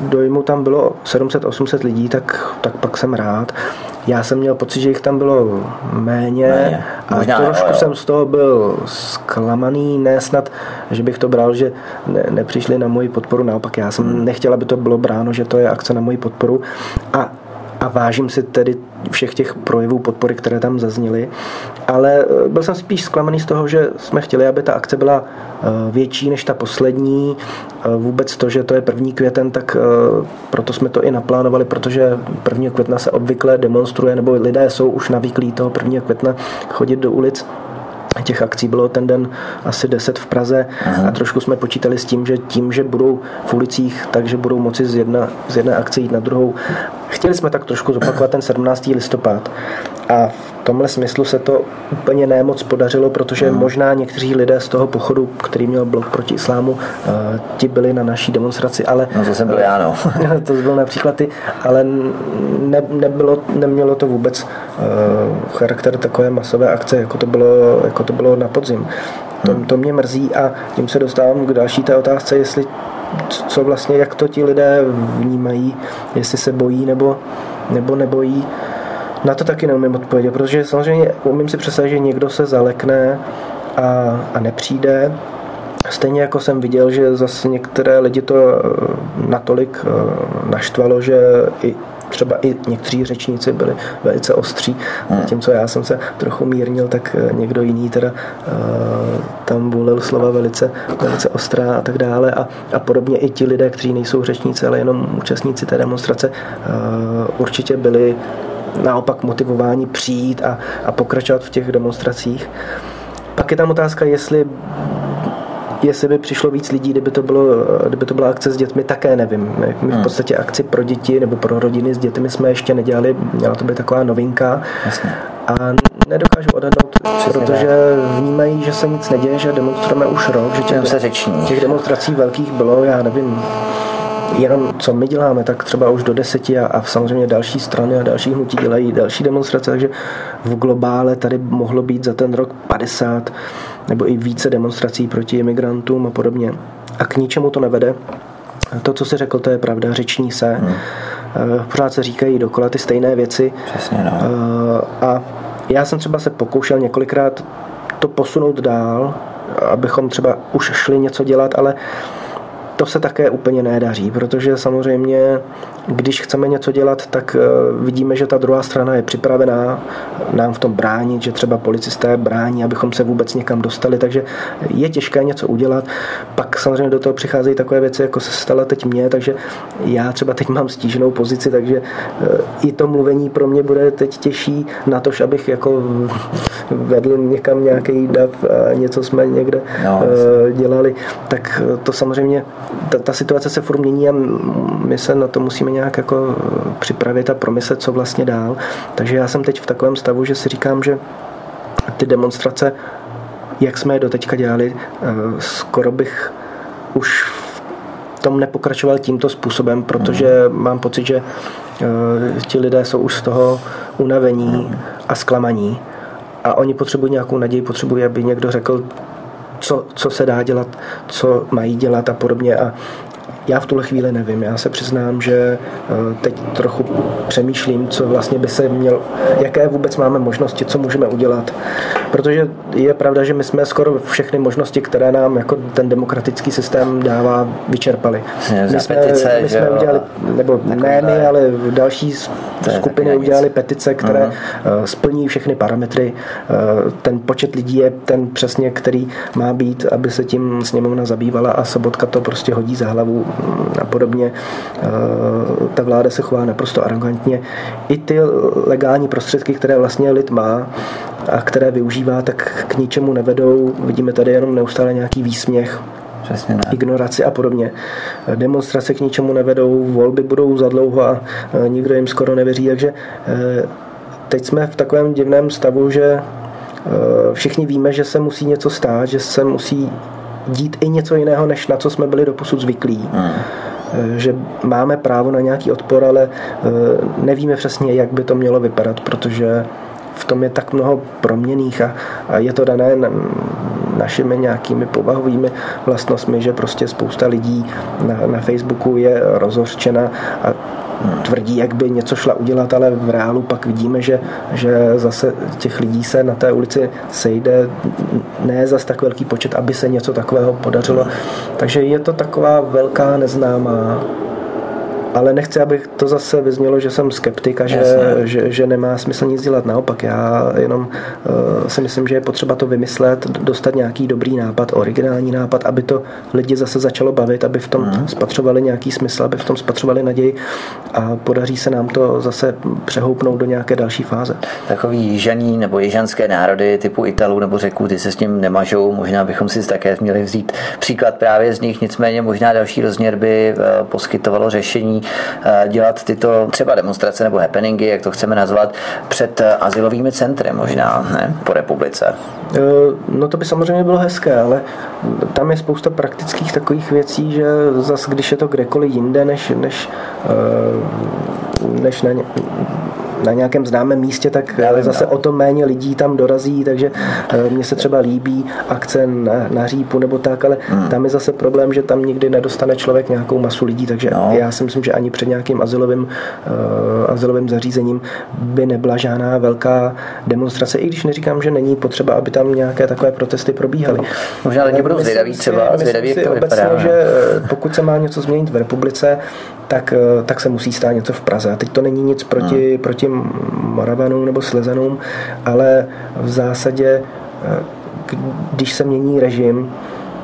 dojmu tam bylo 700-800 lidí, tak, tak pak jsem rád. Já jsem měl pocit, že jich tam bylo méně a Možná, trošku jo, jo. jsem z toho byl zklamaný, ne snad, že bych to bral, že ne, nepřišli na moji podporu, naopak já jsem hmm. nechtěl, aby to bylo bráno, že to je akce na moji podporu a a vážím si tedy všech těch projevů podpory, které tam zazněly, ale eh, byl jsem spíš zklamaný z toho, že jsme chtěli, aby ta akce byla eh, větší než ta poslední. Vůbec to, že to je první květen, tak proto jsme to i naplánovali, protože 1. května se obvykle demonstruje, nebo lidé jsou už navyklí toho 1. května chodit do ulic Těch akcí bylo ten den asi 10 v Praze Aha. a trošku jsme počítali s tím, že tím, že budou v ulicích, takže budou moci z, jedna, z jedné akce jít na druhou. Chtěli jsme tak trošku zopakovat ten 17. listopad a v tomhle smyslu se to úplně nemoc podařilo, protože hmm. možná někteří lidé z toho pochodu, který měl blok proti islámu, eh, ti byli na naší demonstraci, ale... No to jsem byl já, no. (laughs) to byl například ty, ale ne, nebylo, nemělo to vůbec uh, charakter takové masové akce, jako to bylo, jako to bylo na podzim. To, hmm. to mě mrzí a tím se dostávám k další té otázce, jestli co vlastně, jak to ti lidé vnímají, jestli se bojí nebo, nebo nebojí. Na to taky neumím odpovědět, protože samozřejmě umím si představit, že někdo se zalekne a, a nepřijde. Stejně jako jsem viděl, že zase některé lidi to eh, natolik eh, naštvalo, že i třeba i někteří řečníci byli velice ostří, hmm. zatímco já jsem se trochu mírnil, tak eh, někdo jiný teda uh, tam volil slova velice, velice ostrá a tak dále a, a podobně i ti lidé, kteří nejsou řečníci, ale jenom účastníci té demonstrace, uh, určitě byli naopak motivování přijít a, a pokračovat v těch demonstracích. Pak je tam otázka, jestli jestli by přišlo víc lidí, kdyby to, bylo, kdyby to byla akce s dětmi, také nevím. My v hmm. podstatě akci pro děti nebo pro rodiny s dětmi jsme ještě nedělali, měla to být taková novinka. Jasně. A nedokážu odhadnout, protože vnímají, že se nic neděje, že demonstrujeme už rok, že těch, se těch demonstrací velkých bylo, já nevím, jenom co my děláme, tak třeba už do deseti a, a samozřejmě další strany a další hnutí dělají další demonstrace, takže v globále tady mohlo být za ten rok 50 nebo i více demonstrací proti imigrantům a podobně. A k ničemu to nevede. To, co si řekl, to je pravda, řeční se. Hmm. Eh, pořád se říkají dokola ty stejné věci. Přesně, no. Eh, a já jsem třeba se pokoušel několikrát to posunout dál, abychom třeba už šli něco dělat, ale to se také úplně nedaří, protože samozřejmě, když chceme něco dělat, tak eh, vidíme, že ta druhá strana je připravená nám v tom bránit, že třeba policisté brání, abychom se vůbec někam dostali, takže je těžké něco udělat. Pak samozřejmě do toho přicházejí takové věci, jako se stala teď mně, takže já třeba teď mám stíženou pozici, takže eh, i to mluvení pro mě bude teď těžší na to, abych jako vedl někam nějaký dav a něco jsme někde no, eh, dělali, tak to samozřejmě ta, ta situace se furt mění a my se na to musíme nějak jako připravit a promyslet, co vlastně dál. Takže já jsem teď v takovém stavu, že si říkám, že ty demonstrace, jak jsme je doteďka dělali, eh, skoro bych už v tom nepokračoval tímto způsobem, protože mám pocit, že eh, ti lidé jsou už z toho unavení a zklamaní. A oni potřebují nějakou naději, potřebují, aby někdo řekl, co, co se dá dělat, co mají dělat a podobně. A já v tuhle chvíli nevím. Já se přiznám, že eh, teď trochu přemýšlím, co vlastně by se měl, jaké vůbec máme možnosti, co můžeme udělat. Protože je pravda, že my jsme skoro všechny možnosti, které nám jako ten demokratický systém dává, vyčerpali. My jsme, petice, my jsme udělali, nebo ne my, ale další skupiny udělali petice, které uh-huh. splní všechny parametry. Eh, ten počet lidí je ten přesně, který má být, aby se tím sněmovna zabývala a Sobotka to prostě hodí za hlavu a podobně. Eh, ta vláda se chová naprosto arrogantně. I ty legální prostředky, které vlastně lid má a které využívá, tak k ničemu nevedou. Vidíme tady jenom neustále nějaký výsměch Přesně ne. ignoraci a podobně. Demonstrace k ničemu nevedou, volby budou za dlouho a eh, nikdo jim skoro nevěří, takže eh, teď jsme v takovém divném stavu, že všichni víme, že se musí něco stát, že se musí dít i něco jiného, než na co jsme byli doposud zvyklí. Hmm. Že máme právo na nějaký odpor, ale eh, nevíme přesně, jak by to mělo vypadat, protože v tom je tak mnoho proměných a, a je to dané našimi nějakými povahovými vlastnostmi, že prostě spousta lidí na, na Facebooku je rozhořčena a tvrdí, jak by něco šla udělat, ale v reálu pak vidíme, že, že zase těch lidí se na té ulici sejde ne zas tak velký počet, aby se něco takového podařilo. Takže je to taková velká neznámá ale nechci, abych to zase vyznělo, že jsem skeptik a že, že, že nemá smysl nic dělat. Naopak, já jenom uh, si myslím, že je potřeba to vymyslet, dostat nějaký dobrý nápad, originální nápad, aby to lidi zase začalo bavit, aby v tom hmm. spatřovali nějaký smysl, aby v tom spatřovali naději a podaří se nám to zase přehoupnout do nějaké další fáze. Takový jižaní nebo jižanské národy typu Italů nebo Řeků, ty se s tím nemažou, možná bychom si také měli vzít příklad právě z nich, nicméně možná další rozměr by eh, poskytovalo řešení eh, dělat tyto třeba demonstrace nebo happeningy, jak to chceme nazvat, před eh, asilovými centry možná, ne, po republice. No to by samozřejmě bylo hezké, ale tam je spousta praktických takových věcí, že zase když je to kdekoliv jinde, než, než, než na, ně, na nějakém známém místě, tak Já zase no. o to méně lidí tam dorazí, takže eh, mně se třeba líbí akce na, na řípu nebo tak, ale hmm. tam je zase problém, že tam nikdy nedostane člověk nějakou masu lidí, takže no. já si myslím, že ani před nějakým azylovým, uh, azylovým zařízením by nebyla žádná velká demonstrace, i když neříkám, že není potřeba, aby tam nějaké takové protesty probíhaly. Možná lidi budou zvědaví třeba, zvědaví, jak to obecně, vypadá. že eh, pokud se má něco změnit v republice, tak, tak se musí stát něco v Praze. A teď to není nic proti, hmm. proti Moravanům nebo Slezanům, ale v zásadě, eh, když se mění režim,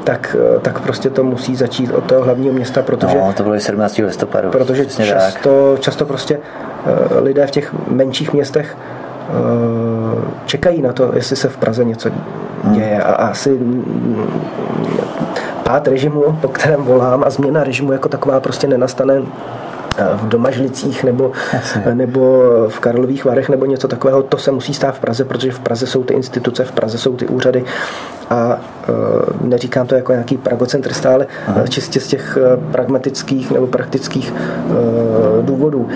tak, eh, tak prostě to musí začít od toho hlavního města, protože... No, to bylo 17. listopadu. Protože často, často prostě eh, lidé v těch menších městech čekají na to, jestli se v Praze něco děje a asi pád režimu, po kterém volám a změna režimu jako taková prostě nenastane v Domažlicích nebo, nebo v Karlových Varech nebo něco takového, to se musí stát v Praze, protože v Praze jsou ty instituce, v Praze jsou ty úřady a e, neříkám to jako nějaký pragocentrista, ale Aha. čistě z těch pragmatických nebo praktických důvodů.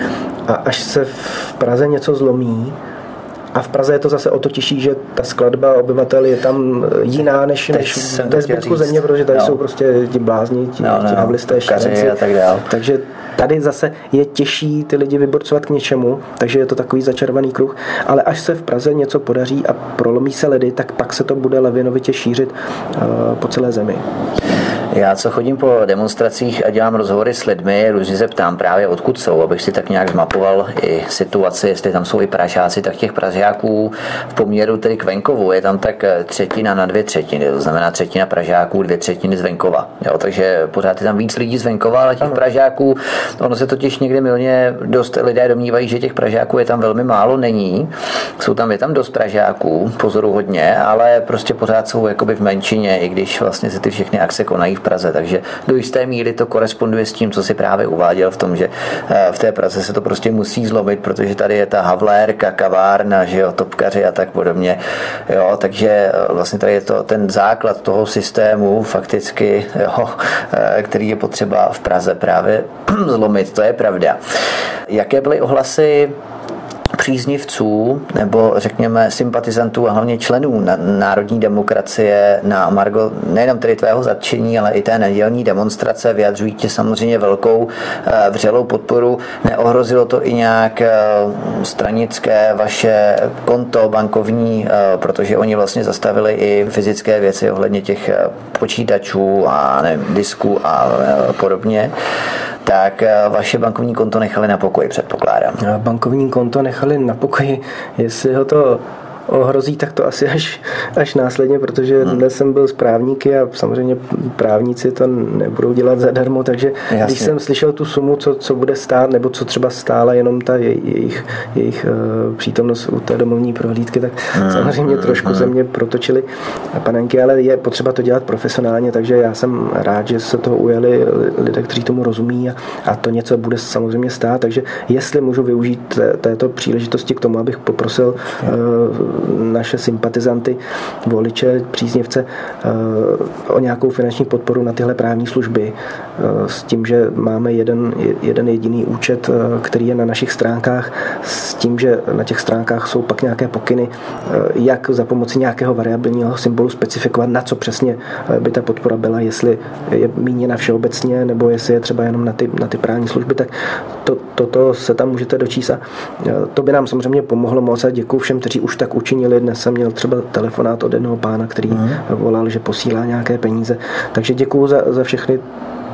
A až se v Praze něco zlomí, a v Praze je to zase o to těžší, že ta skladba obyvatel je tam jiná než, než ve zbytku země, protože tady no. jsou prostě ti blázni, ti, no, no, ti havlisté, a tak dále. Takže Tady zase je těžší ty lidi vyborcovat k něčemu, takže je to takový začarovaný kruh, ale až se v Praze něco podaří a prolomí se ledy, tak pak se to bude levinovitě šířit uh, po celé zemi. Já, co chodím po demonstracích a dělám rozhovory s lidmi, různě se ptám právě odkud jsou, abych si tak nějak zmapoval i situaci, jestli tam jsou i Pražáci, tak těch Pražáků v poměru tedy k venkovu je tam tak třetina na dvě třetiny, to znamená třetina Pražáků, dvě třetiny z venkova. Jo, takže pořád je tam víc lidí z venkova, ale těch ano. Pražáků, ono se totiž někdy milně dost lidé domnívají, že těch Pražáků je tam velmi málo, není. Jsou tam, je tam dost Pražáků, pozoru hodně, ale prostě pořád jsou jakoby v menšině, i když vlastně se ty všechny akce konají Praze. Takže do jisté míry to koresponduje s tím, co si právě uváděl v tom, že eh, v té Praze se to prostě musí zlomit, protože tady je ta havlérka, kavárna, že jo, topkaři a tak podobně. Jo, takže eh, vlastně tady je to ten základ toho systému fakticky, jo, eh, který je potřeba v Praze právě (clears throat) zlomit. To je pravda. Jaké byly ohlasy příznivců nebo řekněme sympatizantů a hlavně členů národní demokracie na Margo nejenom tedy tvého zatčení, ale i té nedělní demonstrace vyjadřují ti samozřejmě velkou eh, vřelou podporu. Neohrozilo to i nějak eh, stranické vaše konto bankovní, eh, protože oni vlastně zastavili i fyzické věci ohledně těch počítačů a nevím, disků a podobně tak eh, vaše bankovní konto nechali na pokoji, předpokládám. Bankovní konto nechali na pokoji, jestli ho to ohrozí, tak to asi až, až následně, protože hmm. dnes jsem byl s právníky a samozřejmě právníci to nebudou dělat zadarmo, takže Jasně. když jsem slyšel tu sumu, co, co bude stát, nebo co třeba stála jenom ta jejich, jejich uh, přítomnost u té domovní prohlídky, tak hmm. samozřejmě hmm. trošku hmm. ze mě protočili panenky, ale je potřeba to dělat profesionálně, takže já jsem rád, že se toho ujeli lidé, kteří tomu rozumí a, a to něco bude samozřejmě stát, takže jestli můžu využít této příležitosti k tomu, abych poprosil uh, naše sympatizanty, voliče, příznivce eh, o nějakou finanční podporu na tyhle právní služby eh, s tím, že máme jeden, jeden jediný účet, eh, který je na našich stránkách, s tím, že na těch stránkách jsou pak nějaké pokyny, jak za pomoci nějakého variabilního symbolu specifikovat, na co přesně by ta podpora byla, jestli je míněna všeobecně, nebo jestli je třeba jenom na ty, na ty právní služby, tak to, toto se tam můžete dočíst a to by nám samozřejmě pomohlo moc a děkuji všem, kteří už tak učinili. Dnes jsem měl třeba telefonát od jednoho pána, který mm. volal, že posílá nějaké peníze. Takže děkuji za, za všechny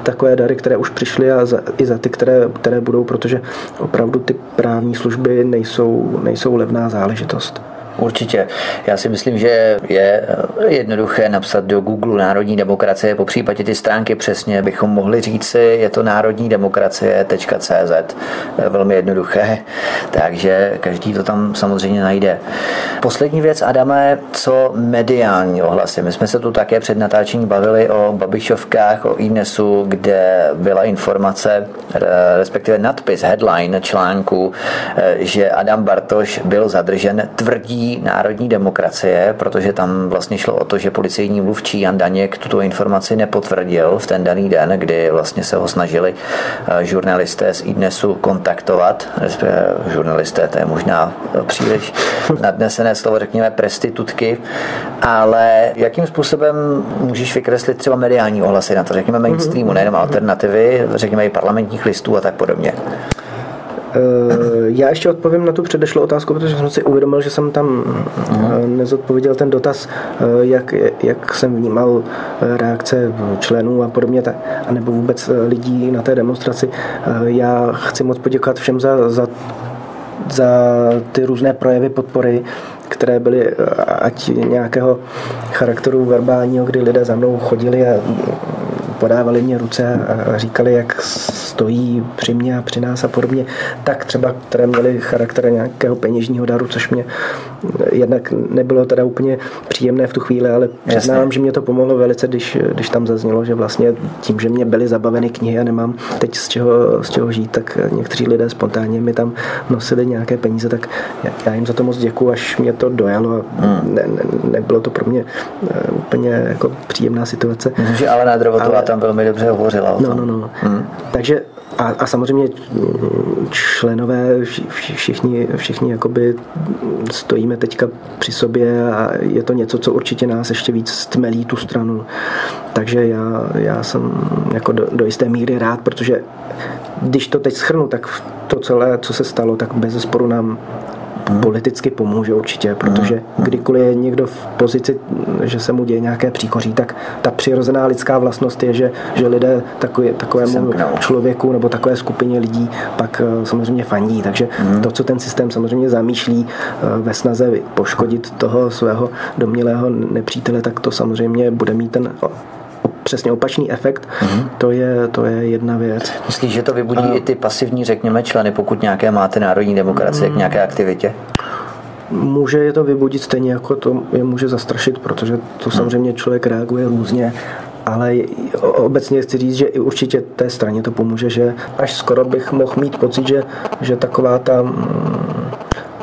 takové dary, které už přišly a za, i za ty, které, které budou, protože opravdu ty právní služby nejsou, nejsou levná záležitost. Určitě. Já si myslím, že je jednoduché napsat do Google Národní demokracie, po případě ty stránky přesně bychom mohli říci, je to národní demokracie.cz. Velmi jednoduché, (laughs) takže každý to tam samozřejmě najde. Poslední věc, Adame, co mediální ohlasy. My jsme se tu také před natáčení bavili o Babišovkách, o Inesu, kde byla informace, respektive nadpis, headline článku, že Adam Bartoš byl zadržen tvrdí národní demokracie, protože tam vlastně šlo o to, že policejní mluvčí Jan Daněk tuto informaci nepotvrdil v ten daný den, kdy vlastně se ho snažili eh, žurnalisté z IDNESu kontaktovat, žurnalisté, to je možná příliš (laughs) nadnesené slovo, řekněme prestitutky, ale jakým způsobem můžeš vykreslit třeba mediální ohlasy na to, řekněme mainstreamu, nejenom alternativy, řekněme i parlamentních listů a tak podobně? Eh, já ještě odpovím na tu předešlou otázku, protože jsem si uvědomil, že jsem tam uh nezodpověděl ten dotaz, eh, jak, jak jsem vnímal reakce členů a podobně, tak, anebo vůbec lidí na té demonstraci. Já chci moc poděkovat všem za, za, za ty různé projevy podpory, které byly ať nějakého charakteru verbálního, kdy lidé za mnou chodili a podávali mě ruce a říkali, jak stojí při mě a při nás a podobně, tak třeba, které měly charakter nějakého peněžního daru, což mě jednak nebylo teda úplně příjemné v tu chvíli, ale přiznávám, že mě to pomohlo velice, když, když tam zaznělo, že vlastně tím, že mě byly zabaveny knihy a nemám teď z čeho, z čeho žít, tak někteří lidé spontánně mi tam nosili nějaké peníze, tak já jim za to moc děkuji, až mě to dojalo a hmm. ne, ne, nebylo to pro mě eh, úplně jako příjemná situace. Myslím, že Alena Drovotová tam velmi dobře hovořila o no, tom. No, no, no. Hmm. Takže a, a samozřejmě členové všichni, všichni jakoby stojíme teďka při sobě a je to něco, co určitě nás ještě víc stmelí tu stranu. Takže já, já jsem jako do, do jisté míry rád, protože když to teď schrnu, tak to celé, co se stalo, tak bez sporu nám politicky pomůže určitě, protože kdykoliv je někdo v pozici, že se mu děje nějaké příkoří, tak ta přirozená lidská vlastnost je, že, že lidé takové, takovému člověku nebo takové skupině lidí pak eh, samozřejmě fandí. Takže hmm. to, co ten systém samozřejmě zamýšlí eh, ve snaze poškodit toho svého domnělého nepřítele, tak to samozřejmě bude mít ten přesně opačný efekt, mm-hmm. to, je, to je jedna věc. Myslíš, že to vybudí a... i ty pasivní, řekněme, členy, pokud nějaké máte národní demokracie mm. k nějaké aktivitě? Může je to vybudit stejně, jako to je může zastrašit, protože to samozřejmě člověk reaguje různě ale obecně chci říct, že i určitě té straně to pomůže, že až skoro bych mohl mít pocit, že, že taková ta mm,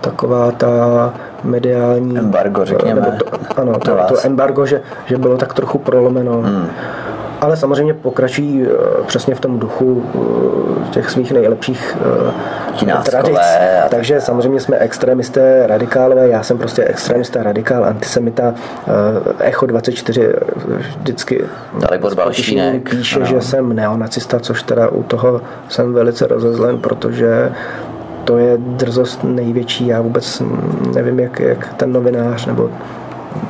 taková ta mediální... Embargo, řekněme. To, ano, to, to embargo, že, že bylo tak trochu prolomeno. Hmm. Ale samozřejmě pokračují eh, přesně v tom duchu eh, těch svých nejlepších eh, tradic. Takže samozřejmě jsme extremisté, radikálové, já jsem prostě extremista, radikál, antisemita. Echo 24 vždycky Dalibor Balšínek. píše, ano. že jsem neonacista, což teda u toho jsem velice rozezlen, protože to je drzost největší. Já vůbec nevím, jak, jak ten novinář nebo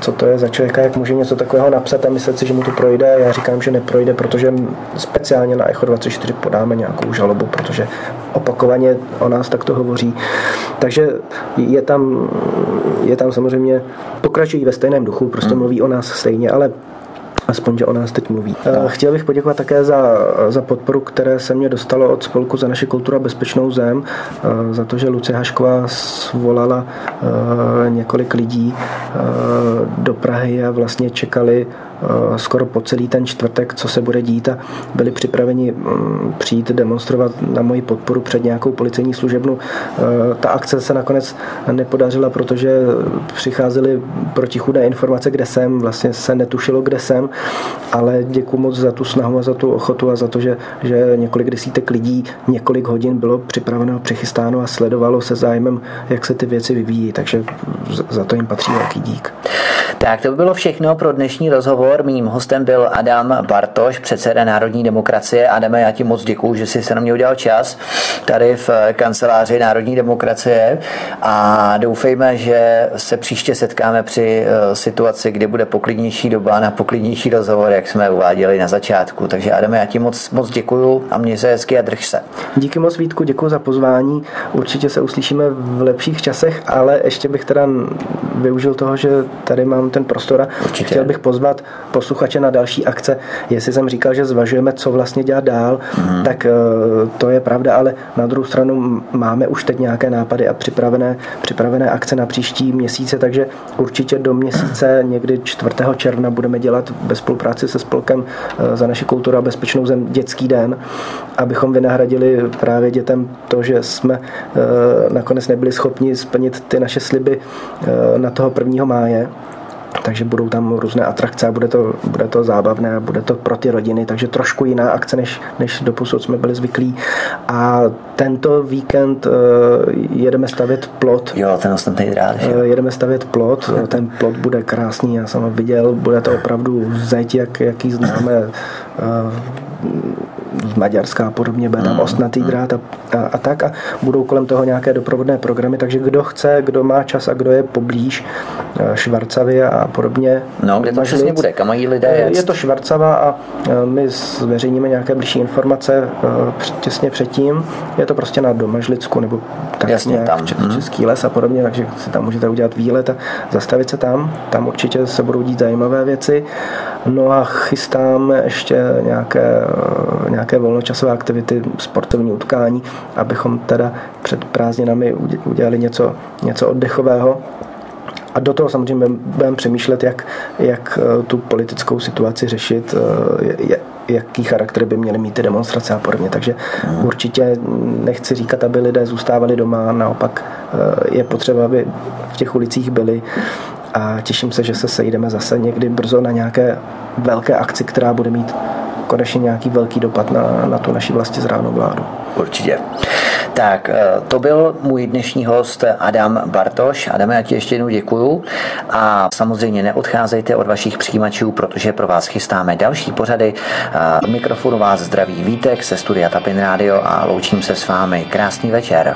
co to je za člověka, jak může něco takového napsat a myslet si, že mu to projde. Já říkám, že neprojde, protože speciálně na Echo 24 podáme nějakou žalobu, protože opakovaně o nás takto hovoří. Takže je tam, je tam samozřejmě, pokračují ve stejném duchu, prostě hmm. mluví o nás stejně, ale aspoň, že o nás teď mluví. No. Chtěl bych poděkovat také za, za podporu, které se mě dostalo od Spolku za naši kulturu a bezpečnou zem, eh, za to, že Lucie Hašková svolala eh, několik lidí do Prahy a vlastně čekali skoro po celý ten čtvrtek, co se bude dít a byli připraveni mm, přijít demonstrovat na moji podporu před nějakou policejní služebnu. Eh, ta akce se nakonec nepodařila, protože přicházely protichudné informace, kde jsem, vlastně se netušilo, kde jsem, ale děkuji moc za tu snahu a za tu ochotu a za to, že, že několik desítek lidí několik hodin bylo připraveno, přechystáno a sledovalo se zájmem, jak se ty věci vyvíjí, takže za to jim patří velký dík. Tak to by bylo všechno pro dnešní rozhovor rozhovor. Mým hostem byl Adam Bartoš, předseda Národní demokracie. Adame, já ti moc děkuju, že jsi se na mě udělal čas tady v kanceláři Národní demokracie a doufejme, že se příště setkáme při eh, situaci, kdy bude poklidnější doba na poklidnější rozhovor, jak jsme uváděli na začátku. Takže Adame, já ti moc, moc děkuju a mě se hezky a drž se. Díky moc Vítku, děkuji za pozvání. Určitě se uslyšíme v lepších časech, ale ještě bych teda využil toho, že tady mám ten prostor a Určitě. chtěl bych pozvat posluchače na další akce. Jestli jsem říkal, že zvažujeme, co vlastně dělat dál, mm. tak eh, to je pravda, ale na druhou stranu máme už teď nějaké nápady a připravené, připravené akce na příští měsíce, takže určitě do měsíce někdy 4. června budeme dělat ve spolupráci se spolkem eh, za naši kulturu a bezpečnou zem dětský den, abychom vynahradili právě dětem to, že jsme eh, nakonec nebyli schopni splnit ty naše sliby na toho 1. máje takže budou tam různé atrakce a bude to, bude to zábavné, bude to pro ty rodiny, takže trošku jiná akce, než, než doposud jsme byli zvyklí. A tento víkend uh, jedeme stavět plot. Jo, ten ostatní rád. Uh, jedeme stavět plot, ten plot bude krásný, já jsem ho viděl, bude to opravdu zeď, jak, jaký známe uh, z Maďarska a podobně, bude tam ostnatý drát a, a, a tak a budou kolem toho nějaké doprovodné programy, takže kdo chce, kdo má čas a kdo je poblíž Švarcavě a podobně. No, kde to přesně bude, kam mají lidé jet? Je to Švarcava a my zveřejníme nějaké blížší informace těsně předtím. Je to prostě na Domažlicku nebo tak Jasně, nějak tam. Český les a podobně, takže si tam můžete udělat výlet a zastavit se tam. Tam určitě se budou dít zajímavé věci. No a chystáme ještě nějaké, nějaké volnočasové aktivity, sportovní utkání, abychom teda před prázdninami udělali něco, něco oddechového. A do toho samozřejmě budeme přemýšlet, jak, jak tu politickou situaci řešit, jaký charakter by měly mít ty demonstrace a podobně. Takže hmm. určitě nechci říkat, aby lidé zůstávali doma, naopak je potřeba, aby v těch ulicích byli a těším se, že se sejdeme zase někdy brzo na nějaké velké akci, která bude mít konečně nějaký velký dopad na, na tu naši vlastně zránou vládu. Určitě. Tak, to byl můj dnešní host Adam Bartoš. Adame, já ti ještě jednou děkuju a samozřejmě neodcházejte od vašich přijímačů, protože pro vás chystáme další pořady. Od mikrofonu vás zdraví Vítek ze studia Tapin Radio a loučím se s vámi. Krásný večer.